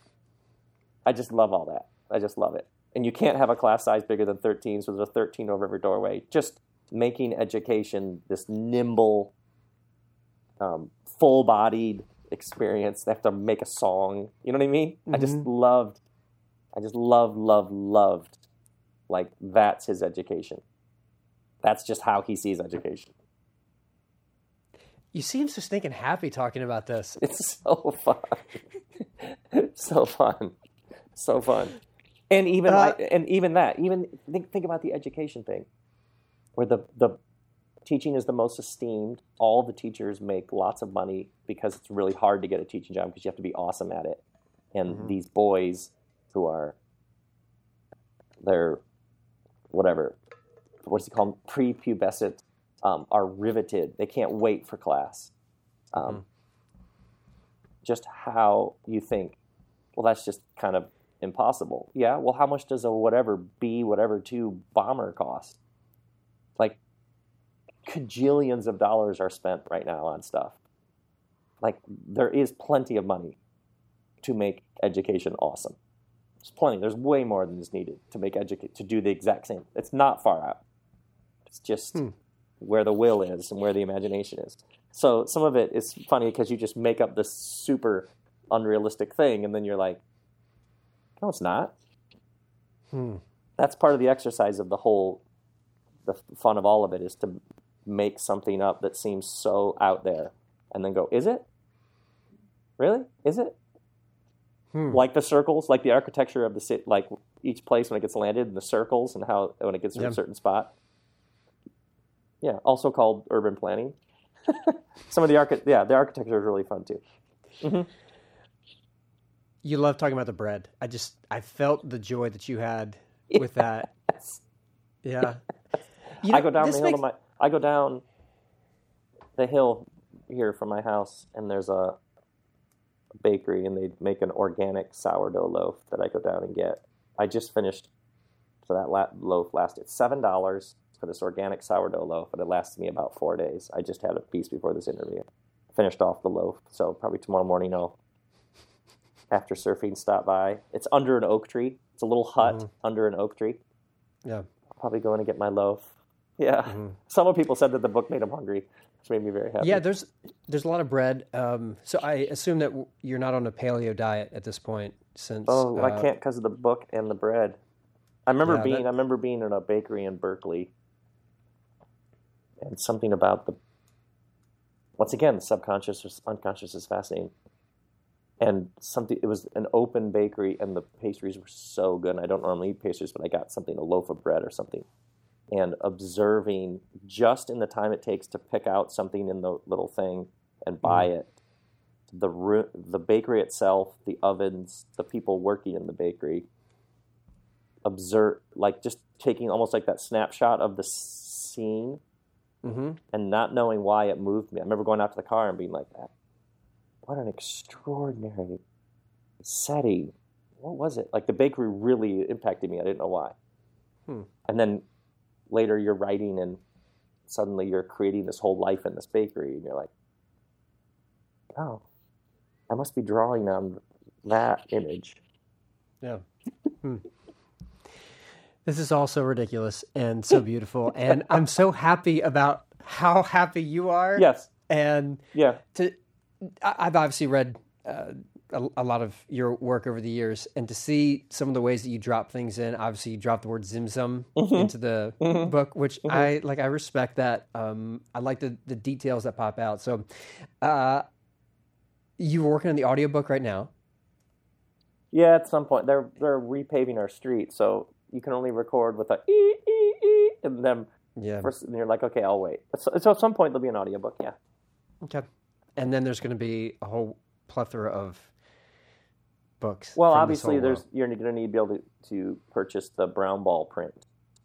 I just love all that. I just love it. And you can't have a class size bigger than 13, so there's a 13 over every doorway. Just making education this nimble, um, full-bodied experience. They have to make a song. You know what I mean? I just Mhm. loved. I just love, love, loved. Like that's his education. That's just how he sees education. You seem so stinking happy talking about this. [laughs] It's so fun. [laughs] so fun. So fun. And even Uh, like, and even that, even think think about the education thing. Where the the teaching is the most esteemed. All the teachers make lots of money because it's really hard to get a teaching job because you have to be awesome at it. And Mhm. these boys who are they're whatever what's he called prepubescent um, are riveted. They can't wait for class. Um, Just how you think, well, that's just kind of impossible. Yeah. Well, how much does a whatever B whatever two bomber cost? Like, cajillions of dollars are spent right now on stuff. Like, there is plenty of money to make education awesome. There's plenty. There's way more than is needed to make educate to do the exact same. It's not far out. It's just Hmm. Where the will is and where the imagination is. So some of it is funny because you just make up this super unrealistic thing, and then you're like, "No, it's not." Hmm. That's part of the exercise of the whole. The fun of all of it is to make something up that seems so out there, and then go, "Is it? Really? Is it?" Hmm. like the circles, like the architecture of the city, like each place when it gets landed, and the circles, and how when it gets to Yeah. a certain spot. Yeah, also called urban planning. [laughs] Some of the archi- yeah, the architecture is really fun too. Mm-hmm. You love talking about the bread. I just I felt the joy that you had [laughs] with that. Yes. Yeah. [laughs] You I go down the hill makes- my. I go down the hill here from my house, and there's a bakery, and they make an organic sourdough loaf that I go down and get. I just finished. So that la- loaf lasted seven dollars for this organic sourdough loaf, and it lasted me about four days. I just had a piece before this interview. Finished off the loaf, so probably tomorrow morning I'll, after surfing, stop by. It's under an oak tree. It's a little hut Mhm. under an oak tree. Yeah. I'll probably go in and get my loaf. Yeah. Mhm. Some people said that the book made them hungry, which made me very happy. Yeah, there's there's a lot of bread. Um, so I assume that you're not on a paleo diet at this point, since Oh, I uh, can't because of the book and the bread. I remember Yeah, being. that- I remember being in a bakery in Berkeley, and something about the. Once again, the subconscious or unconscious is fascinating. And something. It was an open bakery, and the pastries were so good. And I don't normally eat pastries, but I got something, a loaf of bread or something, and observing just in the time it takes to pick out something in the little thing and mm-hmm. buy it. The the bakery itself, the ovens, the people working in the bakery, observe like just taking almost like that snapshot of the scene mhm. and not knowing why it moved me. I remember going out to the car and being like, "That, what an extraordinary setting! What was it? Like the bakery really impacted me. I didn't know why." Hmm. And then later, you're writing, and suddenly you're creating this whole life in this bakery, and you're like, "Oh, I must be drawing on that image." Yeah. [laughs] Hmm. This is all so ridiculous and so beautiful, and I'm so happy about how happy you are. Yes. And Yeah. to, I- I've obviously read uh, a, a lot of your work over the years, and to see some of the ways that you drop things in. Obviously, you drop the word Zimzum into the book, which I like. I respect that. Um, I like the the details that pop out. So, uh, you're working on the audiobook right now. Yeah, at some point they're they're repaving our street, so you can only record with a ee ee ee, and then Yeah. first, and you're like, okay, I'll wait. So, so at some point there'll be an audiobook. Yeah. Okay. And then there's going to be a whole plethora of books. Well, obviously, there's world. you're going to need to be able to, to purchase the brown ball print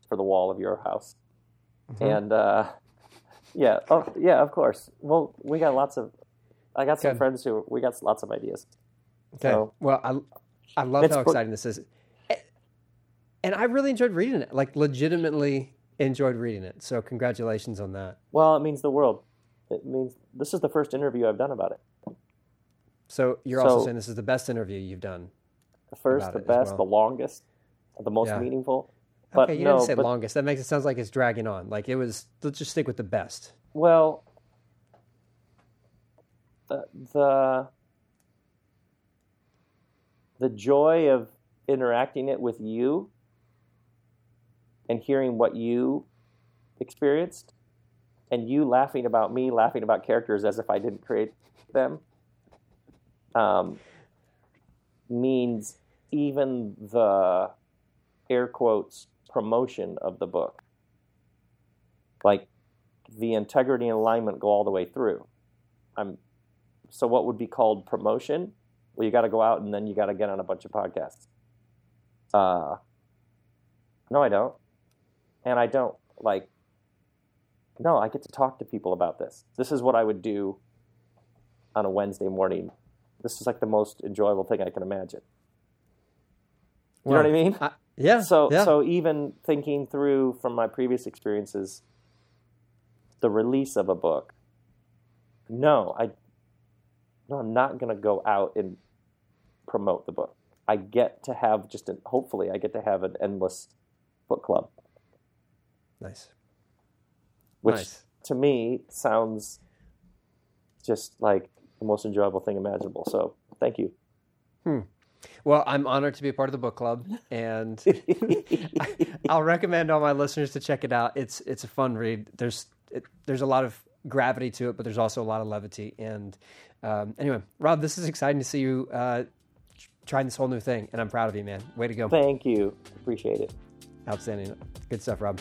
for the wall of your house. And uh, yeah, oh yeah, of course. Well, we got lots of. I got some Good. friends who we got lots of ideas. Okay. So- well, I I love how pro- exciting this is, and I really enjoyed reading it. Like, legitimately enjoyed reading it. So, congratulations on that. Well, it means the world. It means this is the first interview I've done about it. So, you're also saying this is the best interview you've done. The first, the best, well. the longest, the most Yeah. meaningful. But okay, you no, didn't say but, longest. That makes it sounds like it's dragging on. Like it was. Let's just stick with the best. Well, the the the joy of interacting it with you and hearing what you experienced and you laughing about me laughing about characters as if I didn't create them um, means even the air quotes promotion of the book like the integrity and alignment go all the way through. I'm so what would be called promotion? Well, you got to go out and then you got to get on a bunch of podcasts. Uh, no, I don't, and I don't like. No, I get to talk to people about this. This is what I would do on a Wednesday morning. This is like the most enjoyable thing I can imagine. You know what I mean? I, yeah. So yeah. so even thinking through from my previous experiences the release of a book. No, I no, I'm not going to go out and promote the book. I get to have just an hopefully I get to have an endless book club, nice. which Nice. to me sounds just like the most enjoyable thing imaginable. So, thank you. Well, I'm honored to be a part of the book club, and [laughs] I'll recommend all my listeners to check it out. It's it's a fun read. There's it, there's a lot of gravity to it, but there's also a lot of levity. And um, anyway, Rob, this is exciting to see you uh, trying this whole new thing, and I'm proud of you, man. Way to go! Thank you. Appreciate it. Outstanding. Good stuff, Rob.